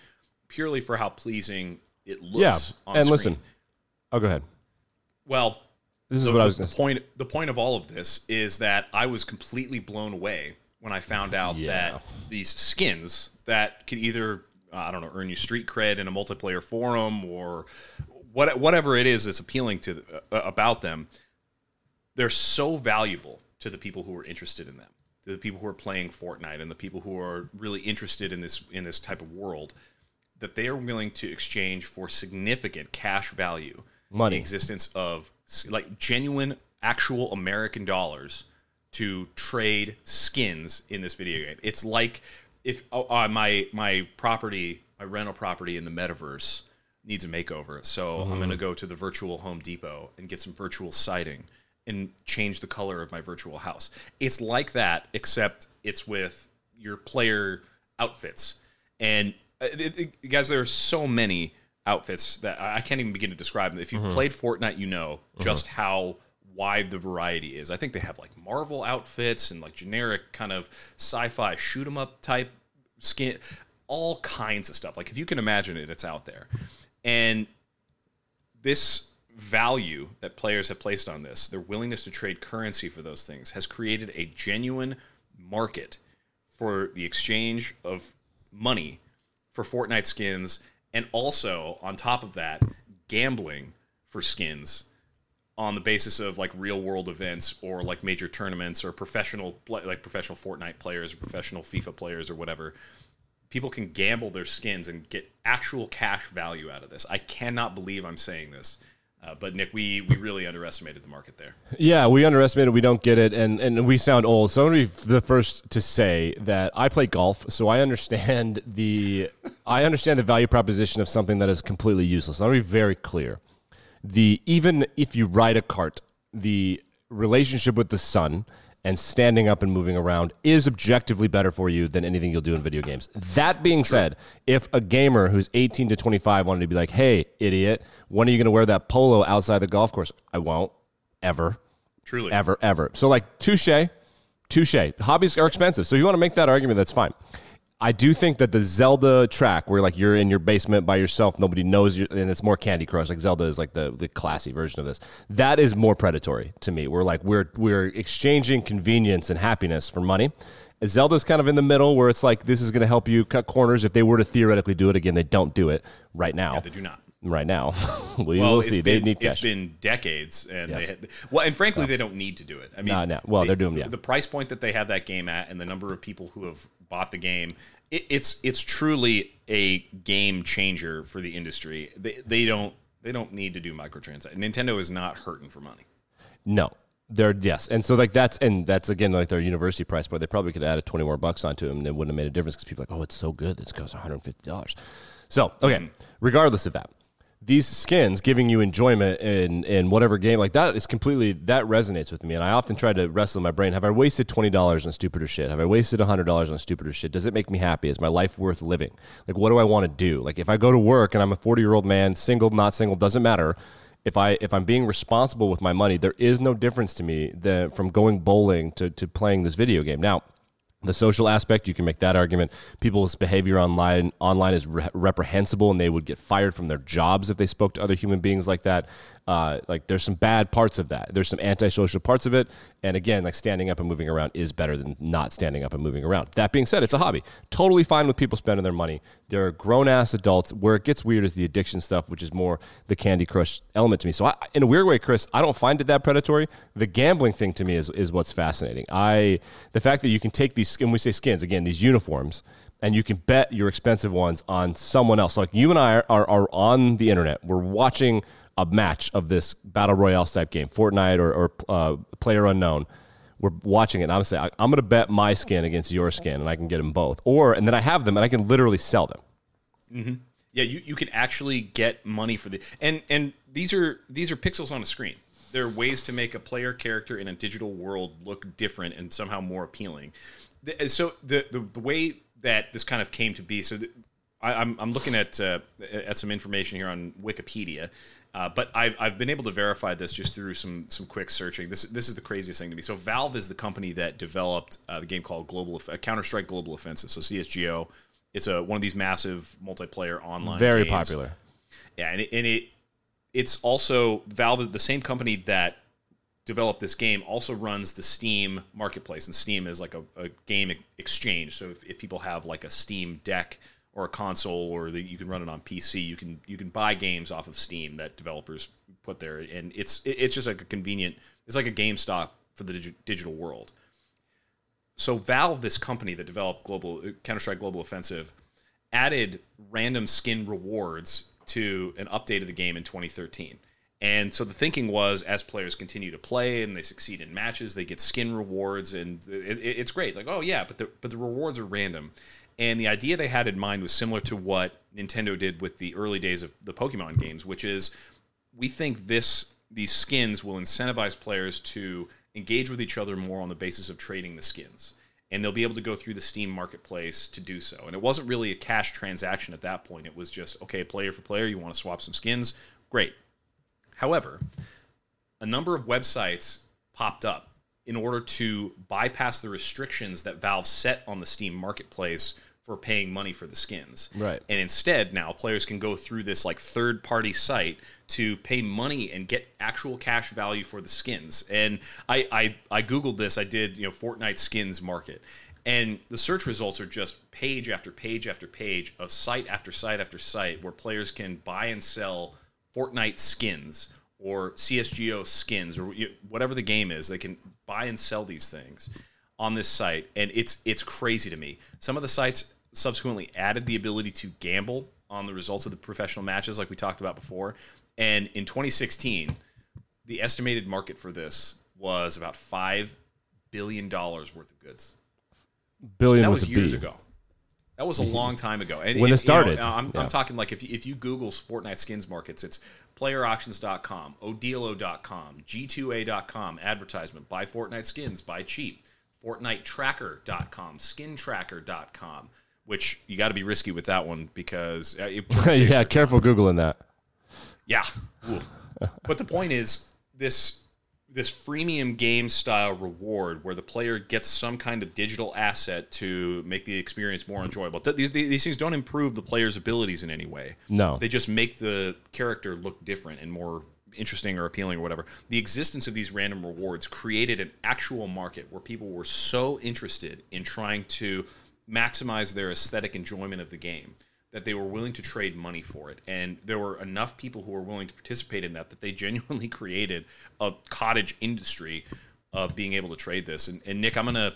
Speaker 2: purely for how pleasing it looks.
Speaker 1: Yeah.
Speaker 2: on
Speaker 1: and
Speaker 2: screen.
Speaker 1: listen, oh, go ahead.
Speaker 2: well,
Speaker 1: This is
Speaker 2: the,
Speaker 1: what I was
Speaker 2: the
Speaker 1: going to say.
Speaker 2: point. The point of all of this is that I was completely blown away when I found out
Speaker 1: Yeah.
Speaker 2: that these skins that could either uh, I don't know earn you street cred in a multiplayer forum or what, whatever it is that's appealing to uh, about them, they're so valuable to the people who are interested in them, to the people who are playing Fortnite and the people who are really interested in this in this type of world, that they are willing to exchange for significant cash value
Speaker 1: Money.
Speaker 2: the existence of like genuine actual American dollars to trade skins in this video game. It's like if oh, uh, my my property, my rental property in the metaverse needs a makeover. So I'm going to go to the virtual Home Depot and get some virtual siding and change the color of my virtual house. It's like that except it's with your player outfits. And uh, it- it- guys, there are so many outfits that I can't even begin to describe them. If you've mm-hmm. played Fortnite, you know mm-hmm. just how wide the variety is. I think they have like Marvel outfits and like generic kind of sci-fi shoot 'em up type skin, all kinds of stuff. Like if you can imagine it, it's out there. And this value that players have placed on this, their willingness to trade currency for those things, has created a genuine market for the exchange of money for Fortnite skins, and also on top of that, gambling for skins on the basis of like real world events or like major tournaments or professional like professional Fortnite players or professional FIFA players or whatever. People can gamble their skins and get actual cash value out of this. I cannot believe I'm saying this. Uh, but Nick, we we really underestimated the market there. <laughs>
Speaker 1: Yeah, we underestimated. We don't get it, and and we sound old. So I'm gonna be the first to say that I play golf, so I understand <laughs> the I understand the value proposition of something that is completely useless. I'm gonna be very clear. The even if you ride a cart, the relationship with the sun and standing up and moving around is objectively better for you than anything you'll do in video games. That being said, if a gamer who's 18 to 25 wanted to be like, "Hey, idiot, when are you going to wear that polo outside the golf course?" I won't ever,
Speaker 2: Truly.
Speaker 1: ever, ever. So like, touche, touche. Hobbies are expensive, so if you want to make that argument, that's fine. I do think that the Zelda track, where like you're in your basement by yourself, nobody knows you, and it's more Candy Crush. Like Zelda is like the the classy version of this. That is more predatory to me. We're like we're we're exchanging convenience and happiness for money. Zelda's kind of in the middle, where it's like this is going to help you cut corners. If they were to theoretically do it again, they don't do it right now.
Speaker 2: They do not.
Speaker 1: Right now, <laughs> we
Speaker 2: Well,
Speaker 1: will see.
Speaker 2: been,
Speaker 1: they need
Speaker 2: it's
Speaker 1: cash.
Speaker 2: been decades, and
Speaker 1: Yes.
Speaker 2: they had, well, and frankly, they don't need to do it. I mean,
Speaker 1: No, no. Well,
Speaker 2: the-
Speaker 1: they're doing- yeah.
Speaker 2: the price point that they have that game at, and the number of people who have bought the game. It, it's it's truly a game changer for the industry. They, they don't they don't need to do microtransactions. Nintendo is not hurting for money.
Speaker 1: No. They're yes, and so like that's and that's again like their university price, but they probably could have added twenty more bucks onto them, and it wouldn't have made a difference because people are like, oh, it's so good, this costs one hundred fifty dollars. So okay, mm-hmm. regardless of that, these skins giving you enjoyment in in whatever game like that is completely that resonates with me, and I often try to wrestle in my brain: Have I wasted twenty dollars on stupider shit? Have I wasted hundred dollars on stupider shit? Does it make me happy? Is my life worth living? Like, what do I want to do? Like, if I go to work and I'm a forty year old man, single, not single, doesn't matter if I if I'm being responsible with my money, there is no difference to me than from going bowling to, to playing this video game. Now, the social aspect, you can make that argument. People's behavior online online is re- reprehensible, and they would get fired from their jobs if they spoke to other human beings like that. Uh, like there's some bad parts of that. There's some antisocial parts of it, and again, like standing up and moving around is better than not standing up and moving around. That being said, it's a hobby. Totally fine with people spending their money. They're grown ass adults. Where it gets weird is the addiction stuff, which is more the Candy Crush element to me. So, I, in a weird way, Chris, I don't find it that predatory. The gambling thing to me is is what's fascinating. I the fact that you can take these and we say skins again, these uniforms, and you can bet your expensive ones on someone else. Like you and I are, are, are on the internet. We're watching a match of this battle royale type game, Fortnite or, or uh, Player Unknown. We're watching it, and I'm saying I'm going to bet my skin against your skin, and I can get them both. Or and then I have them, and I can literally sell them.
Speaker 2: Yeah, you, you can actually get money for the and and these are these are pixels on a screen. There are ways to make a player character in a digital world look different and somehow more appealing. The- So the the, the way that this kind of came to be. So the, I, I'm I'm looking at uh, at some information here on Wikipedia. Uh, but I've, I've been able to verify this just through some some quick searching. This this is the craziest thing to me. So Valve is the company that developed uh, the game called Global Counter Strike Global Offensive. So CS:GO. It's a one of these massive multiplayer online.
Speaker 1: Very
Speaker 2: games.
Speaker 1: popular.
Speaker 2: Yeah, and it, and it it's also Valve, the same company that developed this game, also runs the Steam marketplace, and Steam is like a, a game exchange. So if, if people have like a Steam Deck or a console, or the, you can run it on PC, you can you can buy games off of Steam that developers put there, and it's it's just like a convenient. It's like a GameStop for the digi- digital world. So Valve, this company that developed Global uh, Counter Strike Global Offensive, added random skin rewards to an update of the game in 2013. And so the thinking was, as players continue to play and they succeed in matches, they get skin rewards, and it, it- it's great. Like, oh yeah, but the but the rewards are random. And the idea they had in mind was similar to what Nintendo did with the early days of the Pokemon games, which is we think this these skins will incentivize players to engage with each other more on the basis of trading the skins. And they'll be able to go through the steam marketplace to do so. And it wasn't really a cash transaction at that point. It was just okay player for player you want to swap some skins? Great. However a number of websites popped up in order to bypass the restrictions that valve set on the steam marketplace for paying money for the skins.
Speaker 1: Right.
Speaker 2: and instead now players can go through this like third party site to pay money and get actual cash value for the skins. And I, I i googled this. I did you know fortnite skins market. And the search results are just page after page after page of site after site after site where players can buy and sell fortnite skins or csgo skins or whatever the game is. They can buy and sell these things on this site. And it's it's crazy to me. Some of the sites subsequently added the ability to gamble on the results of the professional matches like we talked about before and in 2016 the estimated market for this was about 5 billion dollars worth of goods
Speaker 1: Billion
Speaker 2: that was years
Speaker 1: B.
Speaker 2: ago That was a <laughs> long time ago. And
Speaker 1: When it
Speaker 2: you know,
Speaker 1: started,
Speaker 2: I'm,
Speaker 1: yeah.
Speaker 2: I'm talking like if you, if you Google Fortnite skins markets, it's playerauctions.com, odilo.com, g2a.com, advertisement, buy Fortnite skins, buy cheap, fortnitetracker.com, skintracker.com, which you got to be risky with that one because uh, <laughs>
Speaker 1: yeah, careful googling that.
Speaker 2: yeah. But the point is this this freemium game style reward where the player gets some kind of digital asset to make the experience more enjoyable. Th- These, these things don't improve the player's abilities in any way.
Speaker 1: No.
Speaker 2: They just make the character look different and more interesting or appealing or whatever. The existence of these random rewards created an actual market where people were so interested in trying to maximize their aesthetic enjoyment of the game that they were willing to trade money for it. And there were enough people who were willing to participate in that that they <laughs> genuinely created a cottage industry of being able to trade this. And, and Nick, I'm gonna,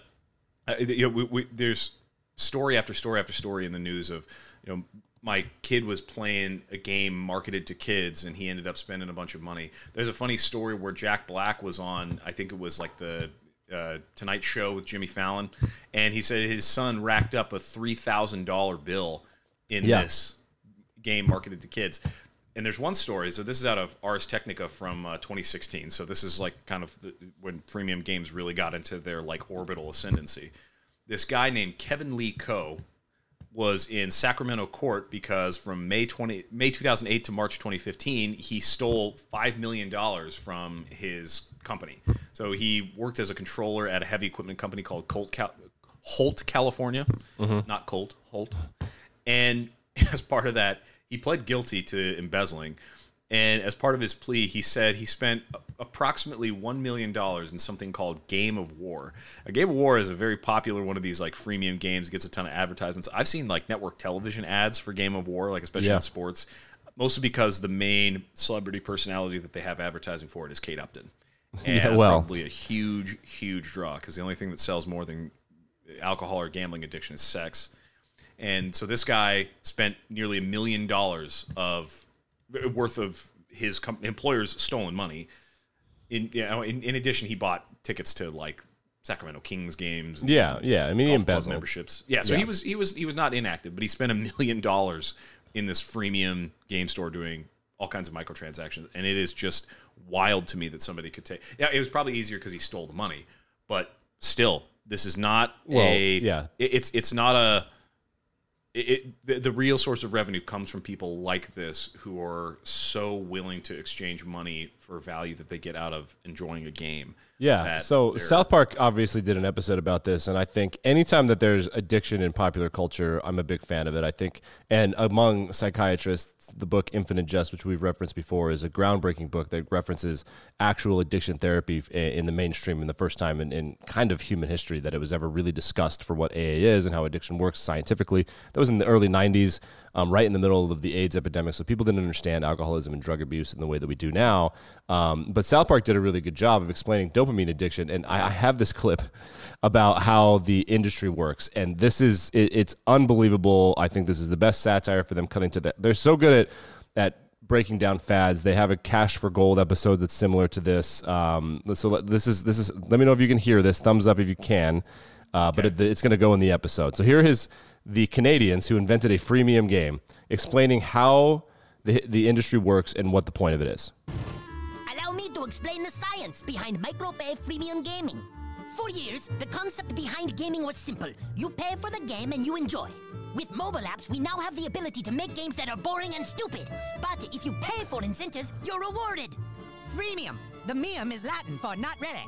Speaker 2: uh, you know, we, we, there's story after story after story in the news of, you know, my kid was playing a game marketed to kids and he ended up spending a bunch of money. There's a funny story where Jack Black was on, I think it was like the uh, Tonight Show with Jimmy Fallon, and he said his son racked up a three thousand dollar bill in
Speaker 1: Yeah.
Speaker 2: this game marketed to kids. And there's one story. So this is out of Ars Technica from uh, 2016. So this is like kind of the, when freemium games really got into their like orbital ascendancy. This guy named Kevin Lee Coe was in Sacramento court because from May 20 May 2008 to March 2015 he stole 5 million dollars from his company. So he worked as a controller at a heavy equipment company called Colt Cal- Holt California, mm-hmm. not Colt, Holt. And <laughs> as part of that, he pled guilty to embezzling. And as part of his plea, he said he spent approximately $1 million in something called Game of War. A Game of War is a very popular one of these like freemium games, gets a ton of advertisements. I've seen like network television ads for Game of War, like especially
Speaker 1: Yeah.
Speaker 2: in sports, mostly because the main celebrity personality that they have advertising for it is Kate Upton. <laughs> And
Speaker 1: Yeah,
Speaker 2: that's
Speaker 1: well.
Speaker 2: probably a huge, huge draw because the only thing that sells more than alcohol or gambling addiction is sex. And so this guy spent nearly a million dollars of worth of his com- employer's stolen money. In, you know, in in addition, he bought tickets to like Sacramento Kings games. and
Speaker 1: Yeah, yeah. I mean, he embezzled.
Speaker 2: memberships. Yeah, so
Speaker 1: Yeah.
Speaker 2: he was he was he was not inactive, but he spent a million dollars in this freemium game store doing all kinds of microtransactions, and it is just wild to me that somebody could take. Yeah, it was probably easier because he stole the money, but still, this is not
Speaker 1: Well,
Speaker 2: a.
Speaker 1: yeah.
Speaker 2: it- it's it's not a. It, the, the real source of revenue comes from people like this who are so willing to exchange money for value that they get out of enjoying a game.
Speaker 1: Yeah. So South Park obviously did an episode about this, and I think anytime that there's addiction in popular culture, I'm a big fan of it. I think, and among psychiatrists, the book Infinite Jest, which we've referenced before, is a groundbreaking book that references actual addiction therapy in the mainstream and the first time in, in kind of human history that it was ever really discussed for what AA is and how addiction works scientifically. That was in the early 90s, um, right in the middle of the AIDS epidemic. So people didn't understand alcoholism and drug abuse in the way that we do now. Um, but South Park did a really good job of explaining dopamine addiction. And I, I have this clip <laughs> about how the industry works. And this is, it, it's unbelievable. I think this is the best satire for them cutting to that. They're so good at, at breaking down fads. They have a Cash for Gold episode that's similar to this. Um, so this is, this is, let me know if you can hear this. Thumbs up if you can. Uh, But it, it's going to go in the episode. So here is the Canadians who invented a freemium game explaining how the, the industry works and what the point of it is.
Speaker 3: Allow me to explain the science behind micropay freemium gaming. For years, the concept behind gaming was simple. You pay for the game and you enjoy. With mobile apps, we now have the ability to make games that are boring and stupid. But if you pay for incentives, you're rewarded.
Speaker 4: Freemium. The mium is Latin for not really.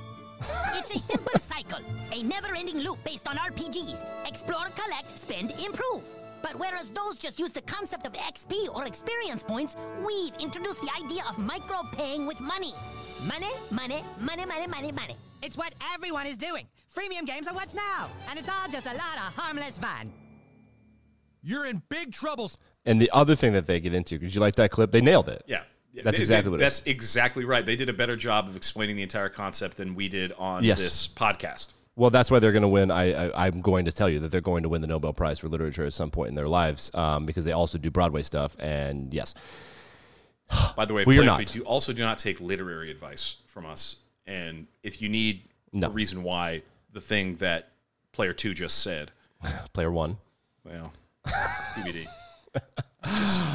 Speaker 3: It's a simple cycle, a never-ending loop based on RPGs. Explore, collect, spend, improve. But whereas those just use the concept of XP or experience points, we've introduced the idea of micro-paying with money. Money, money, money, money, money, money.
Speaker 4: It's what everyone is doing. Freemium games are what's now, and it's all just a lot of harmless fun.
Speaker 5: You're in big troubles.
Speaker 1: And the other thing that they get into, did you like that clip? They nailed it.
Speaker 2: Yeah.
Speaker 1: That's
Speaker 2: they-
Speaker 1: exactly
Speaker 2: they-
Speaker 1: what
Speaker 2: That's
Speaker 1: is.
Speaker 2: exactly right. They did a better job of explaining the entire concept than we did on
Speaker 1: Yes.
Speaker 2: this podcast.
Speaker 1: Well, that's why they're going to win. I, I, I'm going to tell you that they're going to win the Nobel Prize for Literature at some point in their lives um, because they also do Broadway stuff. And yes,
Speaker 2: By the way,
Speaker 1: We are not.
Speaker 2: we do also do not take literary advice from us. And if you need
Speaker 1: No.
Speaker 2: a reason why the thing that player two just said, <laughs>
Speaker 1: player one.
Speaker 2: well, <laughs> TBD. Just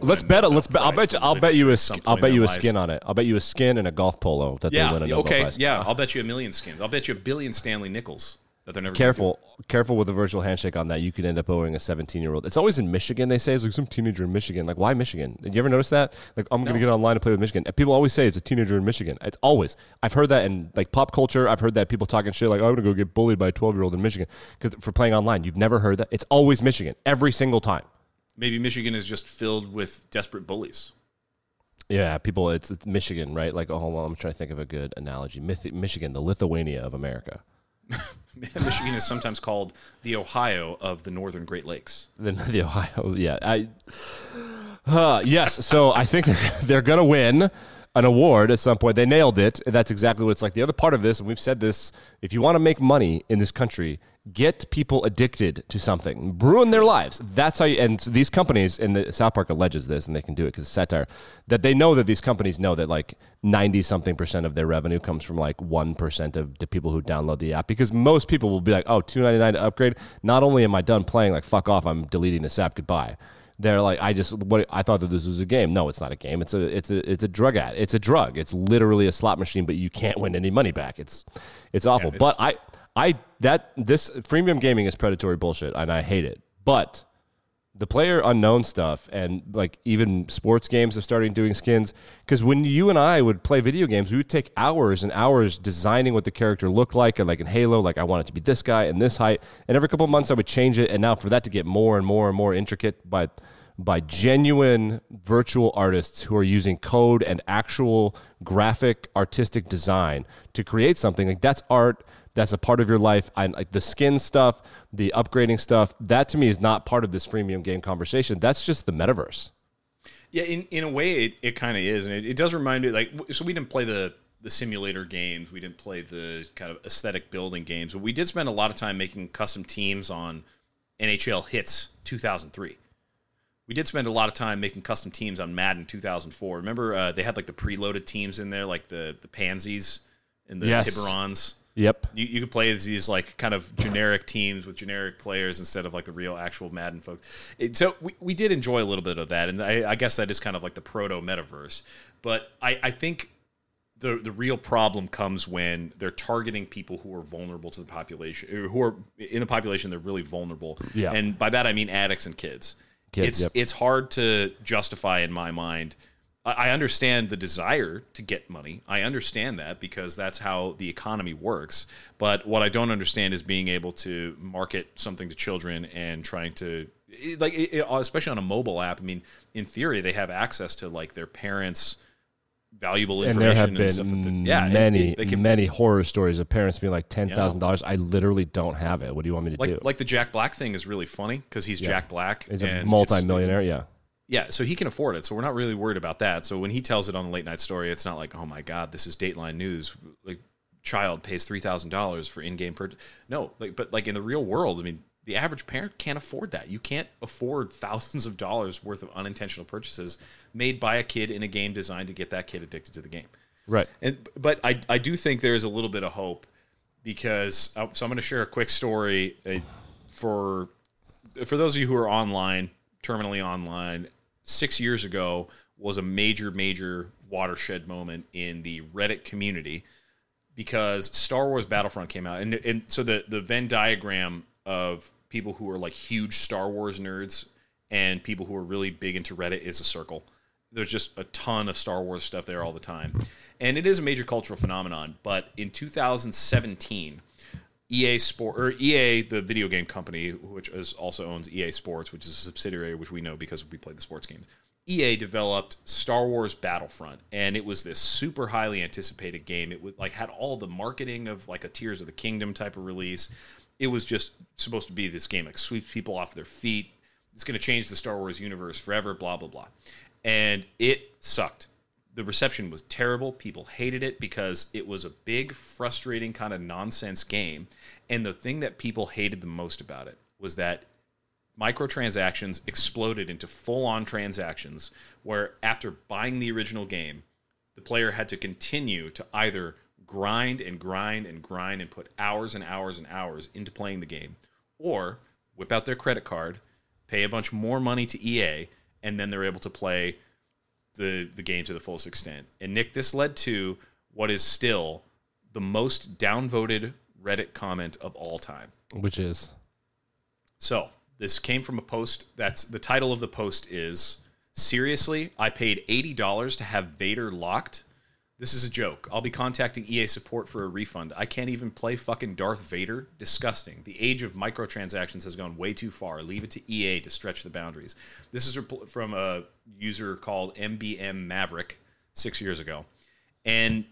Speaker 1: Let's bet. Let's bet. I'll bet. You, I'll bet you a.
Speaker 2: literature at
Speaker 1: sk-
Speaker 2: some
Speaker 1: I'll bet you a skin on it. I'll bet you a skin and a golf polo that they win a Nobel
Speaker 2: Okay.
Speaker 1: Prize.
Speaker 2: Yeah. I'll <laughs> bet you a million skins. I'll bet you a billion Stanley Nickels that they're never. gonna
Speaker 1: Careful, careful with the virtual handshake on that. You could end up owing a 17 year old. It's always in Michigan. They say it's like some teenager in Michigan. Like, why Michigan? Did you ever notice that? Like, I'm going to get online and play with Michigan. And people always say it's a teenager in Michigan. It's always. I've heard that in like pop culture. I've heard that people talking shit like, oh, I'm going to go get bullied by a 12 year old in Michigan 'Cause for playing online. You've never heard that. It's always Michigan every single time.
Speaker 2: Maybe Michigan is just filled with desperate bullies.
Speaker 1: Yeah, people. It's, it's Michigan, right? Like, oh, hold on. I'm trying to think of a good analogy. Myth- Michigan, the Lithuania of America. <laughs>
Speaker 2: Michigan is sometimes called the Ohio of the northern Great Lakes.
Speaker 1: than the Ohio. Yeah, I. <sighs> Uh, yes, so I think they're, <laughs> they're going to win an award at some point. They nailed it. That's exactly what it's like. The other part of this, and we've said this: if you want to make money in this country, get people addicted to something, ruin their lives. That's how. You, and these companies, and the South Park alleges this, and they can do it because it's satire. That they know that these companies know that like ninety something percent of their revenue comes from like one percent of the people who download the app. Because most people will be like, "Oh, two ninety nine to upgrade." Not only am I done playing, like fuck off, I'm deleting this app. Goodbye they're like i just what i thought that this was a game. No it's not a game. It's a it's a it's a drug ad it's a drug. It's literally a slot machine but you can't win any money back. It's it's awful.
Speaker 2: It's-
Speaker 1: but i i that this freemium gaming is predatory bullshit and i hate it. But the player unknown stuff and like even sports games have started doing skins. Because when you and i would play video games we would take hours and hours designing what the character looked like and like in halo like i want it to be this guy and this height. And every couple of months i would change it and now for that to get more and more and more intricate by by genuine virtual artists who are using code and actual graphic artistic design to create something like that's art that's a part of your life. I like the skin stuff, the upgrading stuff. That to me is not part of this freemium game conversation. That's just the metaverse.
Speaker 2: Yeah, in, in a way, it, it kind of is, and it, it does remind me like so we didn't play the the simulator games, we didn't play the kind of aesthetic building games, but we did spend a lot of time making custom teams on NHL Hitz 2003. We did spend a lot of time making custom teams on Madden 2004. Remember, uh, they had like the preloaded teams in there, like the the Pansies and the
Speaker 1: Yes.
Speaker 2: Tiburons.
Speaker 1: Yep.
Speaker 2: You, you could play as these like kind of generic teams with generic players instead of like the real actual Madden folks. It, so we, we did enjoy a little bit of that, and I, I guess that is kind of like the proto metaverse. But I, I think the the real problem comes when they're targeting people who are vulnerable to the population, uh, who are in the population. They're really vulnerable,
Speaker 1: Yeah.
Speaker 2: and by that I mean addicts and kids.
Speaker 1: Kids,
Speaker 2: it's
Speaker 1: yep.
Speaker 2: it's hard to justify in my mind. I understand the desire to get money. I understand that because that's how the economy works. But what I don't understand is being able to market something to children and trying to like especially on a mobile app. I mean, in theory, they have access to like their parents' valuable information
Speaker 1: And there have
Speaker 2: and, stuff. That
Speaker 1: been
Speaker 2: yeah,
Speaker 1: many,
Speaker 2: can-
Speaker 1: many horror stories of parents being like ten thousand dollars. I literally don't have it. What do you want me to
Speaker 2: like
Speaker 1: do?
Speaker 2: like the Jack Black thing is really funny because he's Jack Black.
Speaker 1: He's a multi-millionaire. Yeah.
Speaker 2: Yeah, so he can afford it. So we're not really worried about that. So when he tells it on the late night story, it's not like, oh my god, this is Dateline news. Like, child pays three thousand dollars for in-game purchase. No, like, but like in the real world, I mean, the average parent can't afford that. You can't afford thousands of dollars worth of unintentional purchases made by a kid in a game designed to get that kid addicted to the game.
Speaker 1: Right.
Speaker 2: And but I I do think there is a little bit of hope because uh, so I'm going to share a quick story uh, for for those of you who are online, terminally online. Six years ago was a major major watershed moment in the Reddit community because Star Wars Battlefront came out, and and so the the Venn diagram of people who are like huge Star Wars nerds and people who are really big into Reddit is a circle. There's just a ton of Star Wars stuff there all the time, and it is a major cultural phenomenon. But in 2017, EA Sport or EA, the video game company, which is also owns EA Sports, which is a subsidiary which we know because we play the sports games. EA developed Star Wars Battlefront, and it was this super highly anticipated game. It was like had all the marketing of like a Tears of the Kingdom type of release. It was just supposed to be this game like sweeps people off their feet. It's going to change the Star Wars universe forever. Blah blah blah, and it sucked the reception was terrible. People hated it because it was a big, frustrating kind of nonsense game. And the thing that people hated the most about it was that microtransactions exploded into full on transactions where after buying the original game, the player had to continue to either grind and grind and grind and put hours and hours and hours into playing the game or whip out their credit card pay a bunch more money to EA, and then they're able to play the the game to the fullest extent. And Nick, this led to what is still the most downvoted Reddit comment of all time.
Speaker 1: Which is
Speaker 2: So this came from a post. That's the title of the post is seriously. I paid eighty dollars to have Vader locked. This is a joke. I'll be contacting EA support for a refund. I can't even play fucking Darth Vader. Disgusting. The age of microtransactions has gone way too far. Leave it to EA to stretch the boundaries. This is from a user called MBM Maverick six years ago, and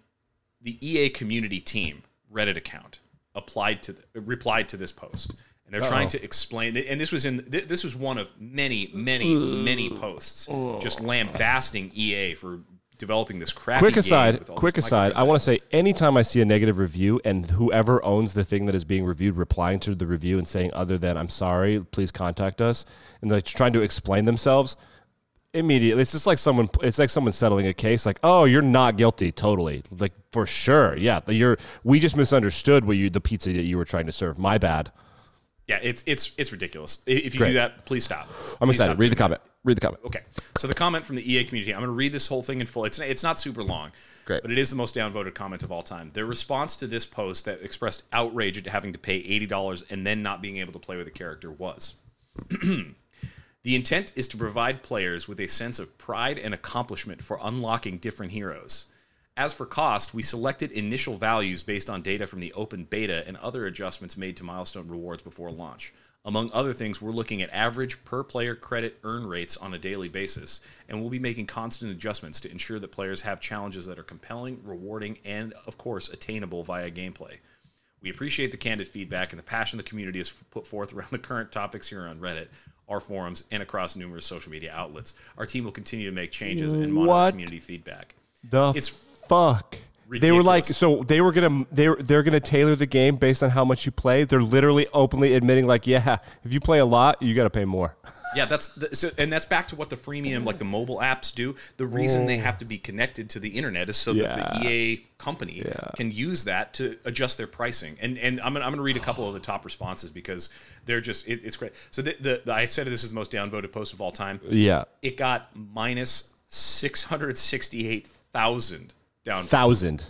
Speaker 2: the EA community team Reddit account applied to the, replied to this post, and they're trying to explain. And this was in this was one of many, many, many posts just lambasting EA for developing this crappy.
Speaker 1: quick aside. Quick aside. I want to say anytime I see a negative review and whoever owns the thing that is being reviewed replying to the review and saying other than I'm sorry, please contact us, and they're trying to explain themselves. Immediately, it's just like someone. It's like someone settling a case. Like, oh, you're not guilty, totally, like for sure. Yeah, you're. We just misunderstood what you the pizza that you were trying to serve. My bad.
Speaker 2: Yeah, it's it's it's ridiculous. If you
Speaker 1: Great.
Speaker 2: do that, please stop.
Speaker 1: I'm
Speaker 2: Please
Speaker 1: excited.
Speaker 2: stop
Speaker 1: Read the
Speaker 2: comment. that.
Speaker 1: Read the comment.
Speaker 2: Okay, so the comment from the EA community. I'm going to read this whole thing in full. It's it's not super long,
Speaker 1: Great.
Speaker 2: but it is the most downvoted comment of all time. Their response to this post that expressed outrage at having to pay eighty dollars and then not being able to play with a character was. <clears throat> The intent is to provide players with a sense of pride and accomplishment for unlocking different heroes. As for cost, we selected initial values based on data from the open beta and other adjustments made to milestone rewards before launch. Among other things, we're looking at average per player credit earn rates on a daily basis, and we'll be making constant adjustments to ensure that players have challenges that are compelling, rewarding, and, of course, attainable via gameplay. We appreciate the candid feedback and the passion the community has put forth around the current topics here on Reddit, our forums, and across numerous social media outlets. Our team will continue to make changes and monitor
Speaker 1: What?
Speaker 2: community feedback.
Speaker 1: The
Speaker 2: It's
Speaker 1: fuck. They were like, so they were gonna they're they're gonna tailor the game based on how much you play. They're literally openly admitting, like, yeah, if you play a lot, you got to pay more. <laughs>
Speaker 2: Yeah, that's the, so, and that's back to what the freemium, like the mobile apps, do. The reason they mm. have to be connected to the internet is so that the EA company can use that to adjust their pricing. And and I'm gonna, I'm gonna read a couple of the top responses because they're just it, it's great. So the, the, the I said this is the most downvoted post of all time.
Speaker 1: Yeah,
Speaker 2: It got minus six hundred sixty eight thousand downvotes.
Speaker 1: thousand.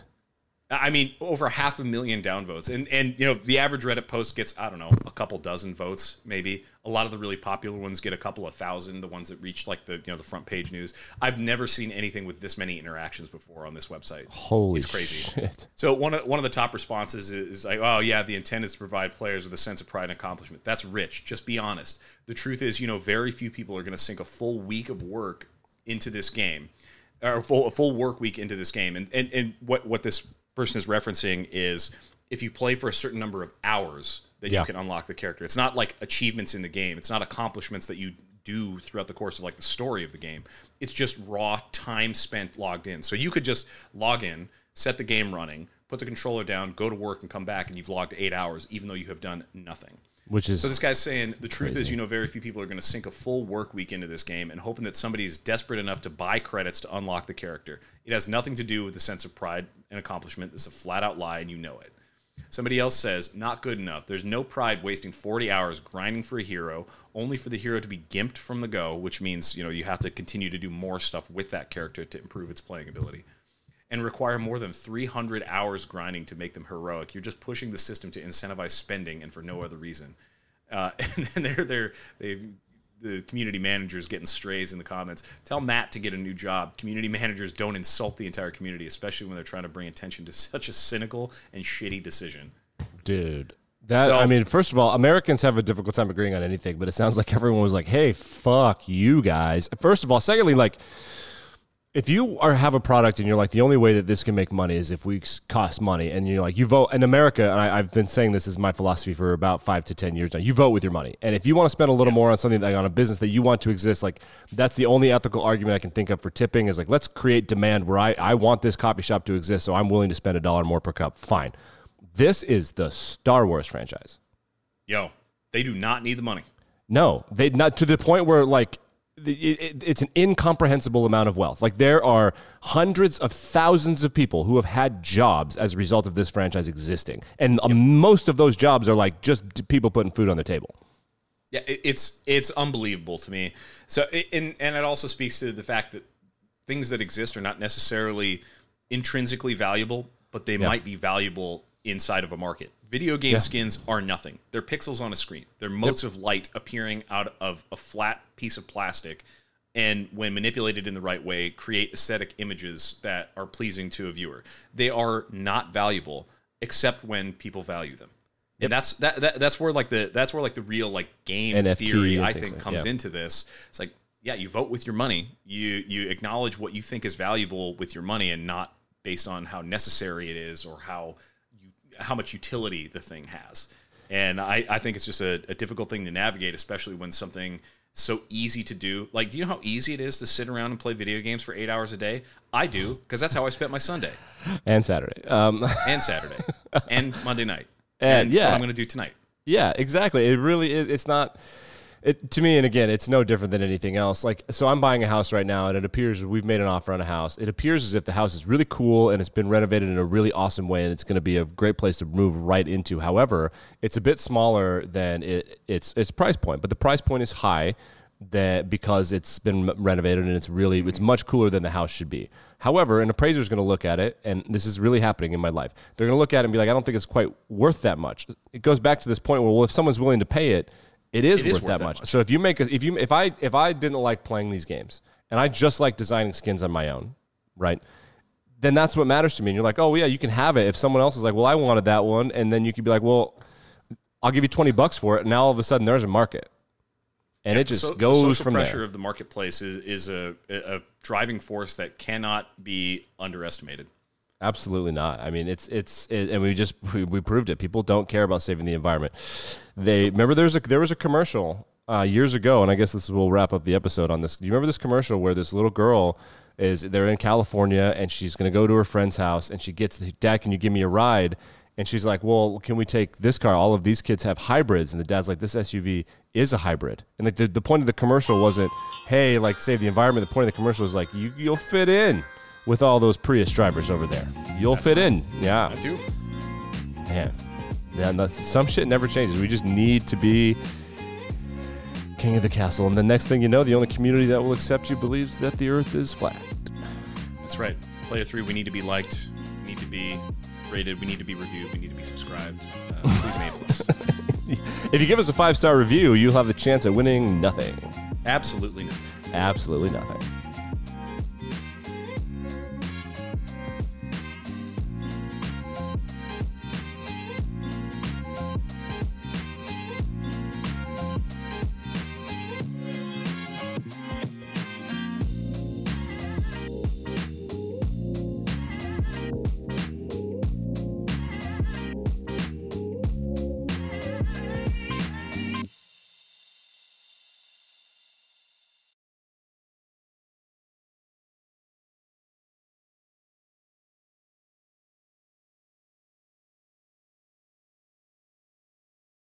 Speaker 2: I mean, over half a million downvotes, and and you know the average Reddit post gets I don't know a couple dozen votes, maybe. A lot of the really popular ones get a couple of thousand. The ones that reach like the you know the front page news. I've never seen anything with this many interactions before on this website.
Speaker 1: Holy
Speaker 2: it's crazy.
Speaker 1: shit!
Speaker 2: So one of one of the top responses is like, "Oh yeah, the intent is to provide players with a sense of pride and accomplishment." That's rich. Just be honest. The truth is, you know, very few people are going to sink a full week of work into this game, or a full a full work week into this game. And and and what what this person is referencing is if you play for a certain number of hours, then
Speaker 1: Yeah.
Speaker 2: you can unlock the character. It's not like achievements in the game. It's not accomplishments that you do throughout the course of like the story of the game. It's just raw time spent logged in. So you could just log in, set the game running, put the controller down, go to work, and come back, and you've logged eight hours, even though you have done nothing.
Speaker 1: Which is
Speaker 2: So this guy's saying the truth is, you know, very few people are going to sink a full work week into this game and hoping that somebody's desperate enough to buy credits to unlock the character. It has nothing to do with the sense of pride and accomplishment. This is a flat out lie, and you know it. Somebody else says, not good enough. There's no pride wasting 40 hours grinding for a hero, only for the hero to be gimped from the go, which means, you know, you have to continue to do more stuff with that character to improve its playing ability. And require more than 300 hours grinding to make them heroic. You're just pushing the system to incentivize spending and for no other reason. Uh, <laughs> and then they're, they're, they the community managers getting strays in the comments. Tell Matt to get a new job. Community managers don't insult the entire community, especially when they're trying to bring attention to <laughs> such a cynical and shitty decision.
Speaker 1: dude. That
Speaker 2: So-
Speaker 1: I mean, first of all, Americans have a difficult time agreeing on anything, but it sounds like everyone was like, "Hey, fuck you guys." First of all, secondly, like if you are have a product and you're like the only way that this can make money is if we cost money and you're like you vote in america and I, i've been saying this is my philosophy for about five to ten years now you vote with your money. And if you want to spend a little more on something like on a business that you want to exist like that's the only ethical argument i can think of for tipping is like let's create demand where i, I want this coffee shop to exist so i'm willing to spend a dollar more per cup. Fine. This is the star wars franchise.
Speaker 2: Yo, they do not need the money.
Speaker 1: no, they not to the point where like it's an incomprehensible amount of wealth. Like there are hundreds of thousands of people who have had jobs as a result of this franchise existing, and um, most of those jobs are like just people putting food on the table.
Speaker 2: Yeah, it, it's it's unbelievable to me. So, it, and and it also speaks to the fact that things that exist are not necessarily intrinsically valuable, but they might be valuable inside of a market. Video game skins are nothing. They're pixels on a screen. They're motes of light appearing out of a flat piece of plastic, and when manipulated in the right way, create aesthetic images that are pleasing to a viewer. They are not valuable except when people value them. And that's that, that that's where like the that's where like the real like game
Speaker 1: NFT
Speaker 2: theory I think
Speaker 1: like-
Speaker 2: comes
Speaker 1: yeah.
Speaker 2: into this. It's like yeah, you vote with your money. You you acknowledge what you think is valuable with your money and not based on how necessary it is or how how much utility the thing has. And I, I think it's just a, a difficult thing to navigate, especially when something so easy to do. Like, do you know how easy it is to sit around and play video games for eight hours a day? I do, because that's how I spent my Sunday
Speaker 1: And Saturday. Um, <laughs>
Speaker 2: and Saturday and Monday night.
Speaker 1: And, yeah.
Speaker 2: what I'm going to do tonight.
Speaker 1: Yeah, exactly. It really is. It's not. It, to me, and again, it's no different than anything else. Like, so I'm buying a house right now, and it appears we've made an offer on a house. It appears as if the house is really cool and it's been renovated in a really awesome way, and it's going to be a great place to move right into. However, it's a bit smaller than it, its its price point, but the price point is high that because it's been renovated and it's really it's much cooler than the house should be. However, an appraiser is going to look at it, and this is really happening in my life. They're going to look at it and be like, I don't think it's quite worth that much. It goes back to this point where, well, if someone's willing to pay it, it is,
Speaker 2: It is
Speaker 1: worth,
Speaker 2: worth
Speaker 1: that,
Speaker 2: that
Speaker 1: much.
Speaker 2: much.
Speaker 1: So if you make a, if you if I if I didn't like playing these games and I just like designing skins on my own, right? Then that's what matters to me. And you're like, oh yeah, you can have it. If someone else is like, well, I wanted that one, and then you could be like, well, I'll give you twenty bucks for it. And now all of a sudden there's a market, and it just
Speaker 2: So- the
Speaker 1: goes
Speaker 2: social
Speaker 1: from
Speaker 2: pressure
Speaker 1: there.
Speaker 2: of the marketplace is, is a, a driving force that cannot be underestimated.
Speaker 1: Absolutely not. I mean, it's it's it, and we just we, proved it. People don't care about saving the environment. They remember there's a there was a commercial uh, years ago, and I guess this will wrap up the episode on this. Do you remember this commercial where this little girl is they're in California and she's going to go to her friend's house and she gets the dad, can you give me a ride? And she's like, well, can we take this car? All of these kids have hybrids, and the dad's like, this SUV is a hybrid. And like the, the point of the commercial wasn't, hey, like save the environment. The point of the commercial was like, you you'll fit in with all those Prius drivers over there. You'll fit in. Yeah.
Speaker 2: I do.
Speaker 1: Man. Yeah, that's, some shit never changes. We just need to be king of the castle. And the next thing you know, the only community that will accept you believes that the earth is flat.
Speaker 2: That's right. Player three, we need to be liked. We need to be rated. We need to be reviewed. We need to be subscribed. Uh, please enable us. <laughs>
Speaker 1: If you give us a five star review, you'll have the chance at winning nothing.
Speaker 2: Absolutely nothing.
Speaker 1: Absolutely nothing.